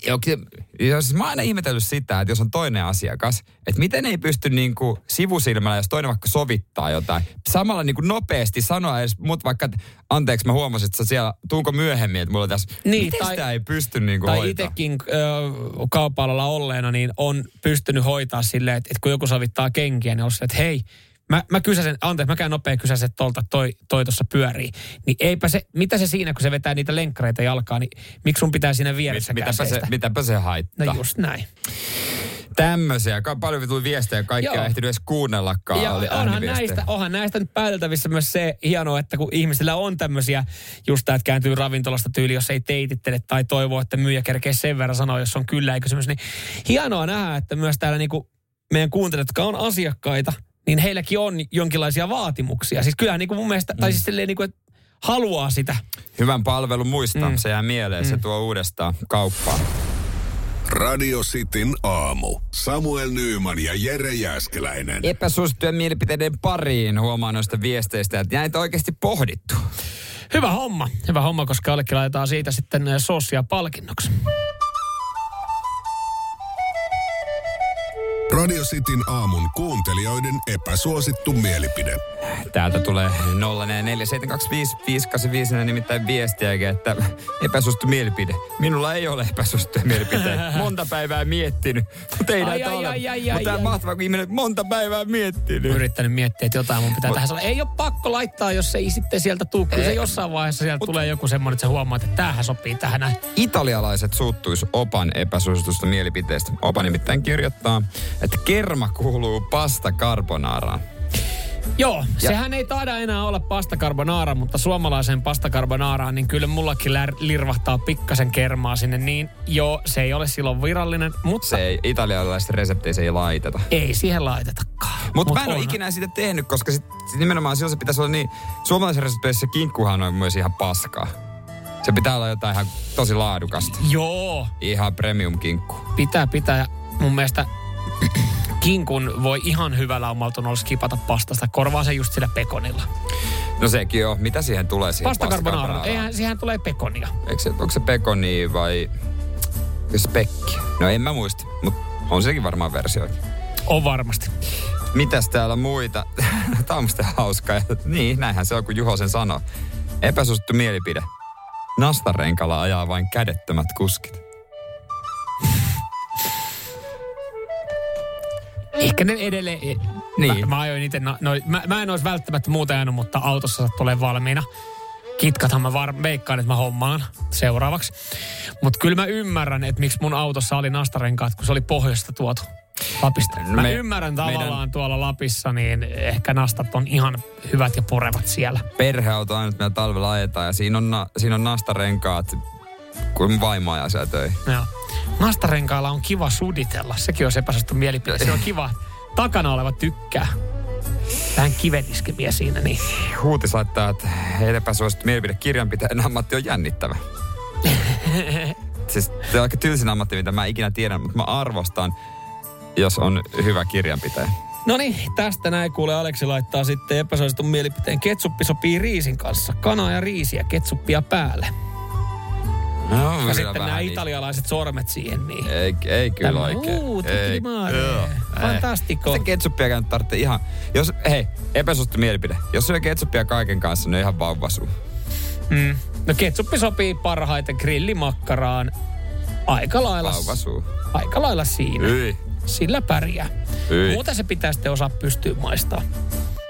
Joo, siis mä oon aina ihmetellyt sitä, että jos on toinen asiakas, että miten ei pysty niinku sivusilmällä, jos toinen vaikka sovittaa jotain, samalla niinku nopeasti sanoa edes mut vaikka, että anteeksi mä huomasin, että sä siellä, tuunko myöhemmin, että mulla tässä, Niin, miten tai- sitä ei pysty niinku Tai hoitaa? itsekin ö, kaupalla olleena, niin on pystynyt hoitaa silleen, että, että kun joku sovittaa kenkiä, niin on se, että hei, mä, mä kysäsen, anteeksi, mä käyn nopea kysäsen tolta, toi, toi tuossa pyörii. Niin eipä se, mitä se siinä, kun se vetää niitä lenkkareita jalkaa, niin miksi sun pitää siinä vieressä mitäpä, se, mitäpä se haittaa? No just näin. Tämmöisiä. Ka- Paljon tuli viestejä, kaikkia Joo. ehtinyt edes kuunnellakaan. Ja oli onhan näistä, onhan näistä nyt pääteltävissä myös se hienoa, että kun ihmisillä on tämmöisiä, just tämä, että kääntyy ravintolasta tyyli, jos ei teitittele tai toivoo, että myyjä kerkee sen verran sanoa, jos on kyllä ei kysymys, niin hienoa nähdä, että myös täällä niinku meidän kuuntelijat, jotka on asiakkaita, niin heilläkin on jonkinlaisia vaatimuksia. Siis kyllähän niinku mun mielestä, tai siis silleen niinku, että haluaa sitä. Hyvän palvelun muista, Mm. se jää mieleen, se tuo uudestaan kauppaan. Radio Cityn aamu. Samuel Nyyman ja Jere Jäskeläinen. Epäsuosittujen mielipiteiden pariin huomaan noista viesteistä, että näitä oikeasti pohdittu. Hyvä homma, hyvä homma, koska allekin laitetaan siitä sitten sossia palkinnoksi. Radio Cityn aamun kuuntelijoiden epäsuosittu mielipide. Täältä tulee 0447255854 nimittäin viestiäkin, että epäsuosittu mielipide. Minulla ei ole epäsuosittuja mielipiteitä. Monta päivää miettinyt, mutta ei Ai, näitä ai, ole. ai, ai, mutta ai. tämä mahtava, kun ihminen monta päivää miettinyt. yrittänyt miettiä, että jotain mun pitää tähän sanoa. Ei ole pakko laittaa, jos ei sitten sieltä tuu. Kyllä se jossain vaiheessa sieltä tulee joku semmoinen, että sä huomaat, että tämähän sopii tähän näin. Italialaiset suuttuis Opan epäsuositusta mielipiteestä. Opa nimittäin kirjoittaa, että kerma kuuluu pasta carbonaraan. Joo, ja. sehän ei taida enää olla pasta carbonara, mutta suomalaiseen pasta carbonaraan, niin kyllä mullakin lär, lirvahtaa pikkasen kermaa sinne. Niin joo, se ei ole silloin virallinen, mutta Se ei, italialaisissa resepteissä ei laiteta. ei siihen laitetakaan. Mutta mä en ole ikinä sitä tehnyt, koska sit, sit nimenomaan silloin se pitäisi olla niin... Suomalaisessa resepteissä kinkkuhan on myös ihan paskaa. Se pitää olla jotain ihan tosi laadukasta. Joo, Ihan premium kinkku. pitää, pitää. Ja mun mielestä kinkun voi ihan hyvällä omaltunnolla skipata pastasta. Korvaa se just sillä pekonilla. No sekin on. Mitä siihen tulee siihen Pasta? Eihän, siihen tulee pekonia. Eikö se, onko se pekoni vai spekki? No en mä muista, mutta on sekin varmaan versioita. On varmasti. Mitäs täällä muita? <laughs> Tämä on musta hauskaa. Ja Niin, näinhän se on, kun Juho sen sanoo. Epäsuosittu mielipide. Nastarenkalla ajaa vain kädettömät kuskit. Ehkä ne edelleen... Niin. Mä, mä ajoin itse... No, no, mä, mä en olisi välttämättä muuta ajanut, mutta autossa tulee valmiina. Kitkathan mä var, veikkaan, että mä hommaan seuraavaksi. Mutta kyllä mä ymmärrän, että miksi mun autossa oli nastarenkaat, kun se oli pohjoista tuotu. Lapista. Mä Me- ymmärrän tavallaan meidän- tuolla Lapissa, niin ehkä nastat on ihan hyvät ja purevat siellä. Perheauto ainut, mitä talvella ajetaan ja siinä on, na, siinä on nastarenkaat, kun vaimo ajaa siellä töihin. Joo. Nastarenkailla on kiva suditella. Sekin on epäsuosittu mielipide. Se on kiva. Takana oleva tykkää. Vähän kiveniskemiä siinä, niin Huutis laittaa, että epäsuosittu mielipide kirjanpitäjän ammatti on jännittävä. <laughs> siis se on aika tylsin ammatti, mitä mä ikinä tiedän, mutta mä arvostan, jos on hyvä kirjanpitäjä. No niin, tästä näin kuule Aleksi laittaa sitten epäsuositun mielipiteen. Ketsuppi sopii riisin kanssa. Kanaa ja riisiä, ketsuppia päälle. No, Ja sitten nämä italialaiset sormet siihen, niin... Ei, ei kyllä Tämä- oikein. Ei. Fantastico. Sitä ketsuppiakaan tarvitsee ihan... Jos, hei, epäsuosittu mielipide. Jos syö ketsuppia kaiken kanssa, niin ihan vauvasuu. Mm. No ketsuppi sopii parhaiten grillimakkaraan. Aika lailla, Vauvasuu. aika lailla siinä. Yi, Sillä pärjää. yi, Muuten se pitää sitten osaa pystyä maistaa.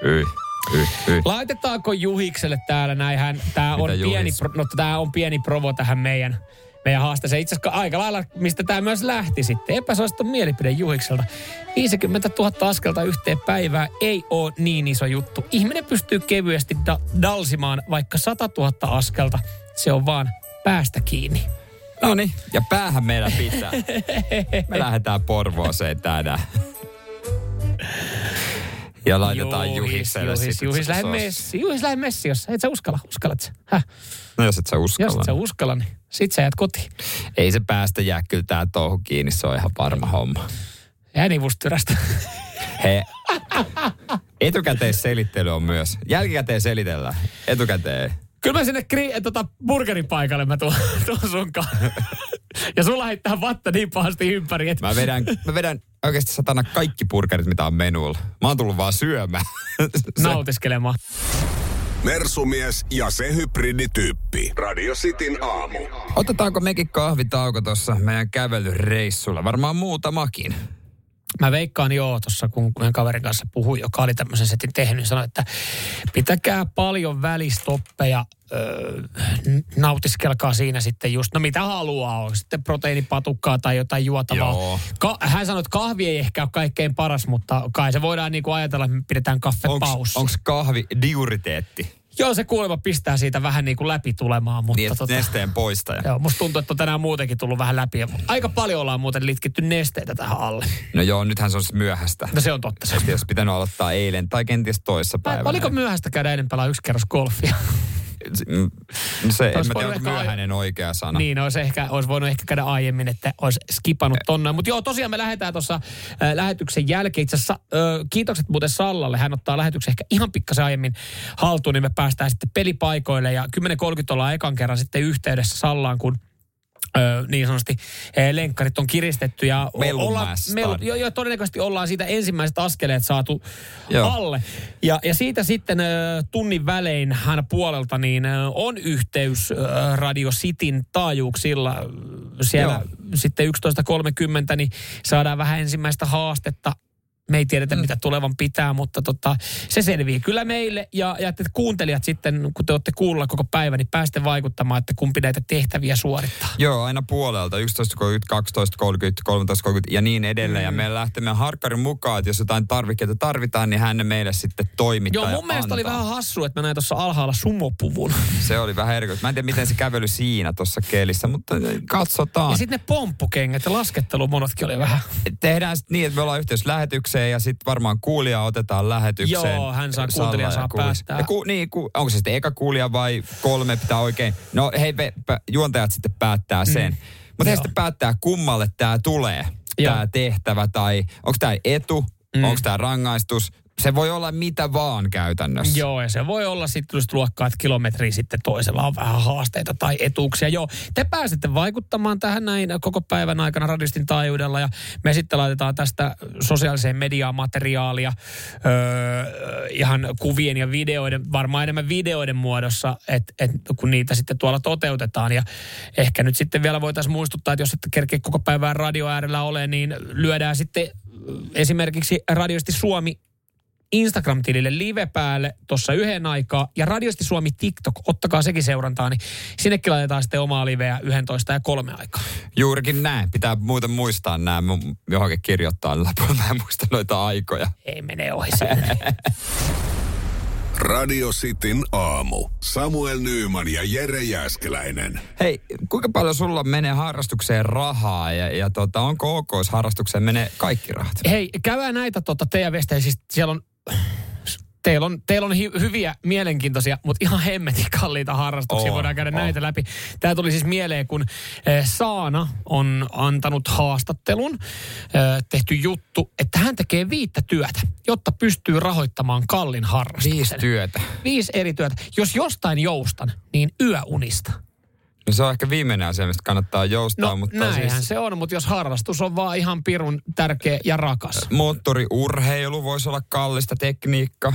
yi, yi, yi. Laitetaanko Juhikselle täällä näinhän? Tää on, Mitä pieni, pro, no, tää on pieni provo tähän meidän, meidän haasteeseen. Itse asiassa aika lailla, mistä tämä myös lähti sitten. Epäsuosittu mielipide Juhikselta. 50 000 askelta yhteen päivään ei ole niin iso juttu. Ihminen pystyy kevyesti da- dalsimaan vaikka 100 000 askelta. Se on vaan päästä kiinni. No niin, ja päähän meidän pitää. Me lähdetään Porvooseen tänään. <laughs> Ja laitetaan Juhiselle Juhis, Juhis, lähde messi, Juhis, lähde messi, jos et sä uskalla. Uskallat sä? Häh? No jos et sä Jos uskalla. et sä uskalla, niin sit sä jäät kotiin. Ei se päästä jää kyllä tää touhu kiinni, se on ihan varma homma. Äänivustyrästä. He, etukäteisselittely on myös. Jälkikäteen selitellään. Etukäteen. Kyllä mä sinne kri, äh, tota, burgerin paikalle mä tuon, tuon sunkaan. <laughs> ja sulla heittää vatta niin pahasti ympäri, että Mä vedän, mä vedän oikeasti satana kaikki burgerit, mitä on menulla. Mä oon tullut vaan syömään. <laughs> Nautiskelemaan. Mersumies ja se hybridityyppi. Radio Cityn aamu. Otetaanko mekin kahvitauko tuossa meidän kävelyreissulla? Varmaan muutamakin. Mä veikkaan joo tuossa, kun meidän kaverin kanssa puhui, joka oli tämmöisen setin tehnyt, niin sanoi, että pitäkää paljon välistoppeja, öö, nautiskelkaa siinä sitten just, no mitä haluaa, on sitten proteiinipatukkaa tai jotain juotavaa. Joo. Ka- hän sanoi, että kahvi ei ehkä ole kaikkein paras, mutta kai se voidaan niinku ajatella, että me pidetään kaffepaussi. Onko kahvi diuriteetti? Joo, se kuulemma pistää siitä vähän niin kuin läpi tulemaan, mutta Niin, tota, nesteen poistaja. Joo, musta tuntuu, että on tänään muutenkin tullut vähän läpi. Ja Aika paljon ollaan muuten litkitty nesteitä tähän alle. No joo, nythän se on siis myöhäistä. No se on totta. Se. Että jos pitänyt aloittaa eilen tai kenties toissa päivänä. Oliko myöhäistä käydä ennen pelaa yksi kerros golfia? No se, en Olisi mä tiedä, onko ehkä myöhäinen oikea sana. niin, olisi, ehkä, olisi voinut ehkä käydä aiemmin, että olisi skipannut tonne. Mutta joo, tosiaan me lähdetään tuossa äh, lähetyksen jälkeen. Itse asiassa äh, kiitokset muuten Sallalle. Hän ottaa lähetyksen ehkä ihan pikkasen aiemmin haltuun, niin me päästään sitten pelipaikoille. Ja 10.30 ollaan ekan kerran sitten yhteydessä Sallaan, kun Öö, niin sanotusti ee, lenkkarit on kiristetty ja o- ollaan, Mellunmäessä melu, start. jo, jo, todennäköisesti ollaan siitä ensimmäiset askeleet saatu Joo. alle. Ja, ja siitä sitten ö, tunnin välein hän puolelta niin ö, on yhteys ö, Radio Cityn taajuuksilla. Siellä Joo. sitten 11.30 niin saadaan vähän ensimmäistä haastetta. Me ei tiedetä, Mm. mitä tulevan pitää, mutta tota, se selvii kyllä meille. Ja, ja että kuuntelijat sitten, kun te olette kuulla koko päivän, niin pääsette vaikuttamaan, että kumpi näitä tehtäviä suorittaa. Joo, aina puolelta. 11.30, 12.30, 13.30 ja niin edelleen. Mm. Ja me lähtemme harkkarin mukaan, että jos jotain tarvikkeita tarvitaan, niin hän ne meille sitten toimittaa Joo, mun mielestä oli antaa. vähän hassu, että mä näin tuossa alhaalla sumopuvun. <laughs> Se oli vähän erikoista. Mä en tiedä, miten se kävely siinä tuossa kelissä, mutta katsotaan. Ja sitten ne pomppukengät ja laskettelumonotkin oli vähän. Tehdään sitten niin, että me ollaan yhteys lähetykseen ja sitten varmaan kuulija otetaan lähetykseen. Joo, hän saa- kuuntelija ja saa kuulis. päättää. Ja ku, niin, ku, onko se sitten eka kuulija vai kolme pitää oikein? No hei, pe, juontajat sitten päättää sen. Mm. Mutta he sitten päättää, kummalle tämä tulee, tämä tehtävä, tai onko tämä etu, mm. onko tämä rangaistus. Se voi olla mitä vaan käytännössä. Joo, ja se voi olla sitten just luokkaa, että kilometri sitten toisella on vähän haasteita tai etuuksia. Joo, te pääsette vaikuttamaan tähän näin koko päivän aikana radistin taajuudella ja me sitten laitetaan tästä sosiaaliseen mediaan materiaalia öö, ihan kuvien ja videoiden, varmaan enemmän videoiden muodossa, että et, kun niitä sitten tuolla toteutetaan. Ja ehkä nyt sitten vielä voitaisiin muistuttaa, että jos ette kerkeä koko päivän radio äärellä ole, niin lyödään sitten esimerkiksi Radiosti Suomi Instagram-tilille live päälle tuossa yhden aikaa ja Radiosti Suomi TikTok, ottakaa sekin seurantaan, niin sinnekin laitetaan sitten omaa liveä 11 ja kolme aikaa. Juurikin näin. Pitää muuten muistaa nämä. Johonkin kirjoittaa läpi. Mä en muista noita aikoja. Ei mene ohi. <laughs> Radio Cityn aamu. Samuel Nyyman ja Jere Jäskeläinen. Hei, kuinka paljon sulla menee harrastukseen rahaa ja, ja tota, onko ok, jos harrastukseen menee kaikki rahat? Hei, käydään näitä tota, teidän viestejä, siis siellä on... Teillä on, teillä on hi- hyviä, mielenkiintoisia, mutta ihan hemmetin kalliita harrastuksia. On, Voidaan käydä on. näitä läpi. Tämä tuli siis mieleen, kun eh, Saana on antanut haastattelun, eh, tehty juttu, että hän tekee viittä työtä, jotta pystyy rahoittamaan kallin harrastuksen. Viisi työtä. Viisi eri työtä. Jos jostain joustan, niin yöunista. No se on ehkä viimeinen asia, mistä kannattaa joustaa, No mutta näinhän siis se on, mutta jos harrastus on vaan ihan pirun tärkeä ja rakas. moottoriurheilu voisi olla kallista tekniikka.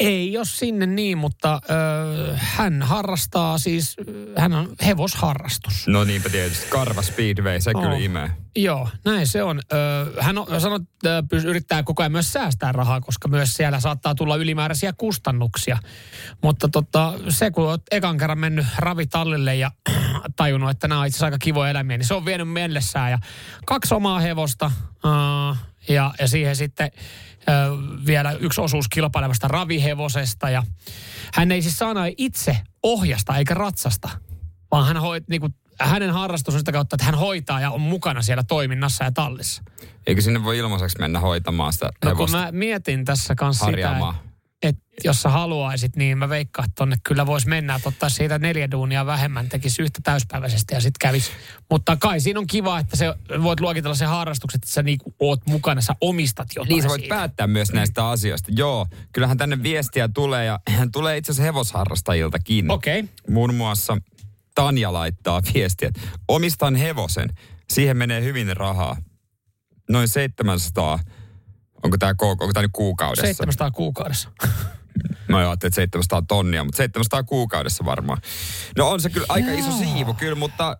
Ei jos sinne niin, mutta ö, hän harrastaa siis, ö, hän on hevosharrastus. No niinpä tietysti. Karva Speedway, se Oh. kyllä imee. Joo, näin se on. Ö, hän on että pys- yrittää koko ajan myös säästää rahaa, koska myös siellä saattaa tulla ylimääräisiä kustannuksia. Mutta tota, se, kun olet ekan kerran mennyt ravitallille ja <clears throat> tajunnut, että nämä on itse asiassa aika kivoja eläimiä, niin se on vienyt mennessään. Ja kaksi omaa hevosta uh, ja, ja siihen sitten vielä yksi osuus kilpailevasta ravihevosesta. Ja hän ei siis saana itse ohjasta eikä ratsasta, vaan hän hoit, niin kuin, hänen harrastus on sitä kautta, että hän hoitaa ja on mukana siellä toiminnassa ja tallissa. Eikö sinne voi ilmaiseksi mennä hoitamaan sitä No kun hevosta mä mietin tässä kanssa sitä, että jos sä haluaisit, niin mä veikkaan, että tonne kyllä voisi mennä, että ottaa siitä neljä duunia vähemmän, tekisi yhtä täyspäiväisesti ja sitten kävisi. Mutta kai siinä on kiva, että se, voit luokitella se harrastukset, että sä niinku oot mukana, sä omistat jotain Niin sä voit siitä. päättää myös näistä asioista. Joo, kyllähän tänne viestiä tulee ja <clears throat> tulee itse asiassa hevosharrastajiltakin. Okei. Okay. Muun muassa Tanja laittaa viestiä, että omistan hevosen. Siihen menee hyvin rahaa. Noin 700, onko tämä onko tää nyt kuukaudessa? 700 kuukaudessa. <laughs> Mä ajattelin, että 700 tonnia, mutta 700 kuukaudessa varmaan. No on se kyllä aika iso siivu kyllä, mutta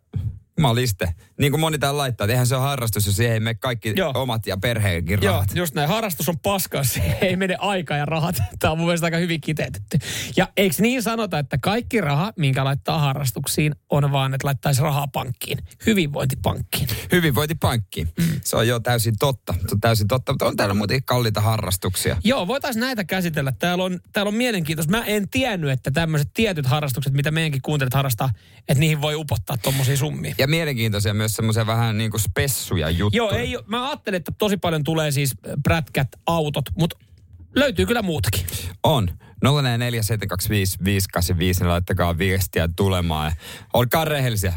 Jumaliste. Niin kuin moni täällä laittaa, että eihän se ole harrastus, jos siihen ei mene kaikki Joo. omat ja perheenkin Joo, rahat. just näin. Harrastus on paskaa, se ei mene aika ja rahat. <laughs> Tämä on mun mielestä aika hyvin kiteytetty. Ja eikö niin sanota, että kaikki raha, minkä laittaa harrastuksiin, on vaan, että laittaisi rahaa pankkiin. Hyvinvointipankkiin. Hyvinvointipankki. Mm. Se on jo täysin totta. Se on täysin totta, mutta on täällä muuten kalliita harrastuksia. Joo, voitaisiin näitä käsitellä. Täällä on, täällä on mielenkiintoista. Mä en tiennyt, että tämmöiset tietyt harrastukset, mitä meidänkin kuuntelijat harrastaa, että niihin voi upottaa tommosia summia. Ja mielenkiintoisia myös semmoisia vähän niin kuin spessuja juttuja. Joo, ei, mä ajattelin, että tosi paljon tulee siis prätkät, autot, mutta löytyy kyllä muutakin. On. 047255855, niin laittakaa viestiä tulemaan. Olkaa rehellisiä.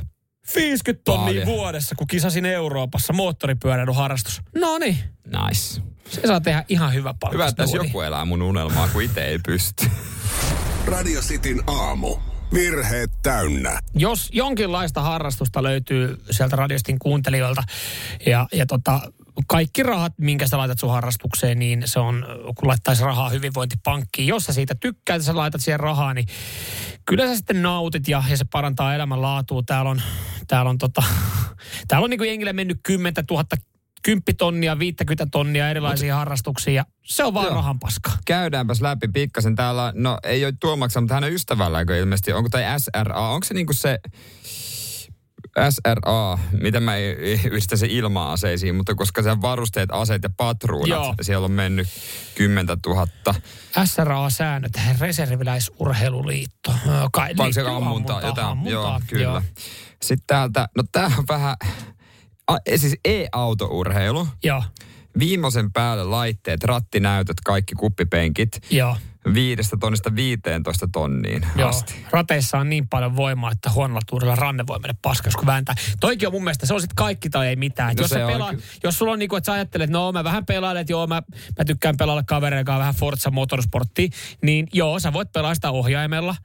50 tonnia Paljon. vuodessa, kun kisasin Euroopassa moottoripyöräilyn harrastus. No niin, Nice. se saa tehdä ihan hyvä palkka. Hyvä, että tässä joku elää mun unelmaa, kun itse ei pysty. Radio Cityn aamu. Virheet täynnä. Jos jonkinlaista harrastusta löytyy sieltä radiostin kuuntelijoilta ja, ja tota, kaikki rahat, minkä sä laitat sun harrastukseen, niin se on, kun laittaisi rahaa hyvinvointipankkiin. Jos sä siitä tykkäät sä laitat siihen rahaa, niin kyllä sä sitten nautit ja, ja se parantaa elämänlaatua. Täällä on, täällä on, tota, <laughs> täällä on niin kuin jengille mennyt 10 000 10 tonnia, 50 tonnia erilaisia harrastuksia ja se on vaan Joo. rahan paska. Käydäänpäs läpi pikkasen täällä. No ei ole Tuomaksa, mutta hänen ystävälläänkö ilmeisesti. Onko tai SRA? Onko se niinku se SRA, miten mä yhdistän se ilma-aseisiin, mutta koska se varusteet, aseet ja patruunat, Joo. siellä on mennyt 10 000. SRA-säännöt, reserviläisurheiluliitto. Kai, Vai se ammuntaa, jotain? ammuntaa, Joo, kyllä. Joo. Sitten täältä, no tää on vähän, a, siis e-autourheilu. Joo, Viimeisen päälle laitteet, rattinäytöt, kaikki kuppipenkit. joo. Viidestä tonnista 15 tonniin Joo. asti. Rateissa on niin paljon voimaa, että huonolla tuurilla ranne voi mennä paskas, kun vääntää. Toikin on mun mielestä, se on sitten kaikki tai ei mitään. No jos, sä on pelaat, jos sulla on niinku, että sä ajattelet, että no mä vähän pelailen, että joo mä, mä tykkään pelailla kavereiden kanssa vähän Forza Motorsporttia, niin joo, sä voit pelaa sitä ohjaimella.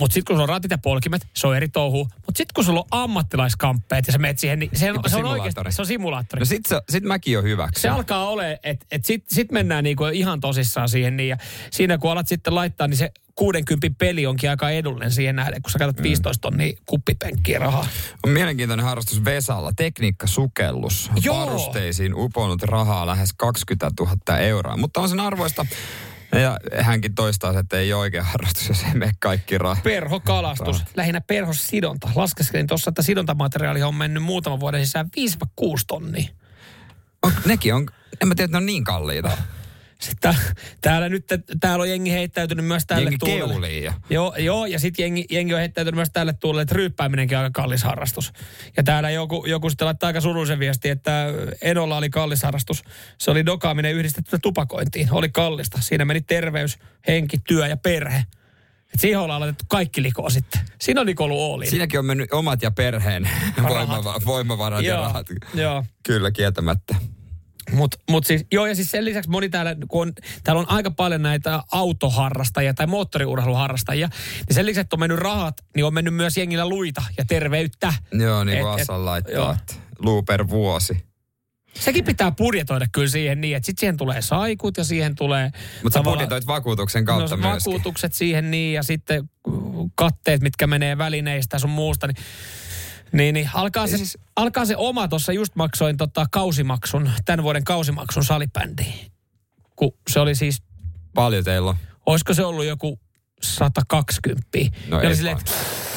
Mutta sitten kun sulla on ratit ja polkimet, se on eri touhu. Mutta sitten kun sulla on ammattilaiskamppeet ja sä menet siihen, niin se on, se on simulaattori. oikeasti, se on simulaattori. No sit, se, sit mäkin on hyväksi. Se alkaa ole, että et sit, sit mennään niinku ihan tosissaan siihen. Niin, ja siinä kun alat sitten laittaa, niin se 60 peli onkin aika edullinen siihen nähden, kun sä käytät 15 tonnia kuppipenkkiä rahaa. On mielenkiintoinen harrastus Vesalla, tekniikkasukellus. Joo. Varusteisiin uponut rahaa lähes 20 000 euroa, mutta on sen arvoista. Ja hänkin toistaa, se, että ei ole oikea harrastus, jos ei mene kaikki rahaa. Perhokalastus, lähinnä perhosidonta. Laskeskelin tuossa, että sidontamateriaali on mennyt muutaman vuoden sisään 5-6 tonnia. On, nekin on, en mä tiedä, että ne on niin kalliita. Sitten täällä nyt, täällä on jengi heittäytynyt myös tälle Jengi tuulelle. keulii jo. Joo, joo, ja sitten jengi, jengi on heittäytynyt myös tälle tuulelle, että ryyppääminenkin on aika kallis harrastus. Ja täällä joku, joku sitten laittaa aika surullisen viesti, että Enolla oli kallis harrastus. Se oli dokaaminen yhdistetty tupakointiin. Oli kallista. Siinä meni terveys, henki, työ ja perhe. Et siihen ollaan laitettu kaikki likoa sitten. Siinä on niinku ollut Oolin. Siinäkin on mennyt omat ja perheen voimava, voimavarat ja rahat. joo. Kyllä, kieltämättä. Mutta mut siis, joo, ja siis sen lisäksi moni täällä, kun on, täällä on aika paljon näitä autoharrastajia tai moottoriurheiluharrastajia, niin sen lisäksi, että on mennyt rahat, niin on mennyt myös jengillä luita ja terveyttä. Joo, niin kuin Assan laittaa, joo. että luu per vuosi. Sekin pitää budjetoida kyllä siihen niin, että sitten siihen tulee saikut ja siihen tulee... Mutta sä budjetoit vakuutuksen kautta no, myöskin. vakuutukset siihen niin ja sitten mm, katteet, mitkä menee välineistä sun muusta, niin niin, niin alkaa, se, Siis- alkaa se oma, tuossa just maksoin tota kausimaksun, tämän vuoden kausimaksun salibändiin. Kun se oli siis Paljon teillä on. olisiko se ollut joku 120. No ja ei silleen, että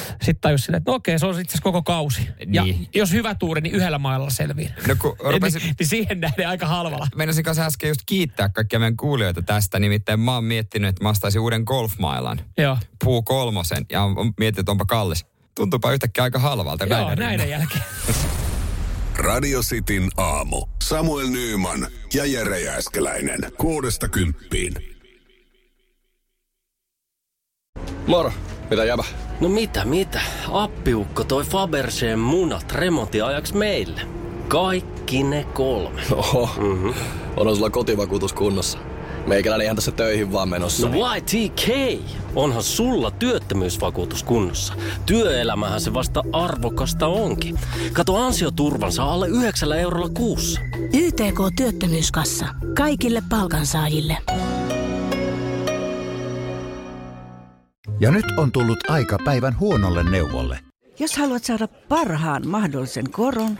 sitten tajus silleen, että no okei, se on itse asiassa koko kausi. Ja Niin. jos hyvä tuuri, niin yhdellä mailla selviin. No kun <laughs> rupesin, niin, niin siihen nähden aika halvalla. meinasin kanssa äsken just kiittää kaikkia meidän kuulijoita tästä. Nimittäin mä oon miettinyt, että mä ostaisin uuden golfmailan. Joo. Puu kolmosen. Ja miettinyt, että onpa kallis. Tuntuupa yhtäkkiä aika halvalta Joo, näiden näiden jälkeen. <laughs> Radio Cityn aamu. Samuel Nyyman ja Jere Jääskeläinen. Kuudesta kymppiin. Moro, mitä jäbä? No mitä, mitä? Appiukko toi Faberseen munat remontiajaksi meille. Kaikki ne kolme. Oho, mm-hmm. on sulla kotivakuutus kunnossa. Meikäläni ihan tässä töihin vaan menossa. No YTK! Onhan sulla työttömyysvakuutus kunnossa. Työelämähän se vasta arvokasta onkin. Kato ansioturvansa alle 9 eurolla kuussa. YTK Työttömyyskassa. Kaikille palkansaajille. Ja nyt on tullut aika päivän huonolle neuvolle. Jos haluat saada parhaan mahdollisen koron,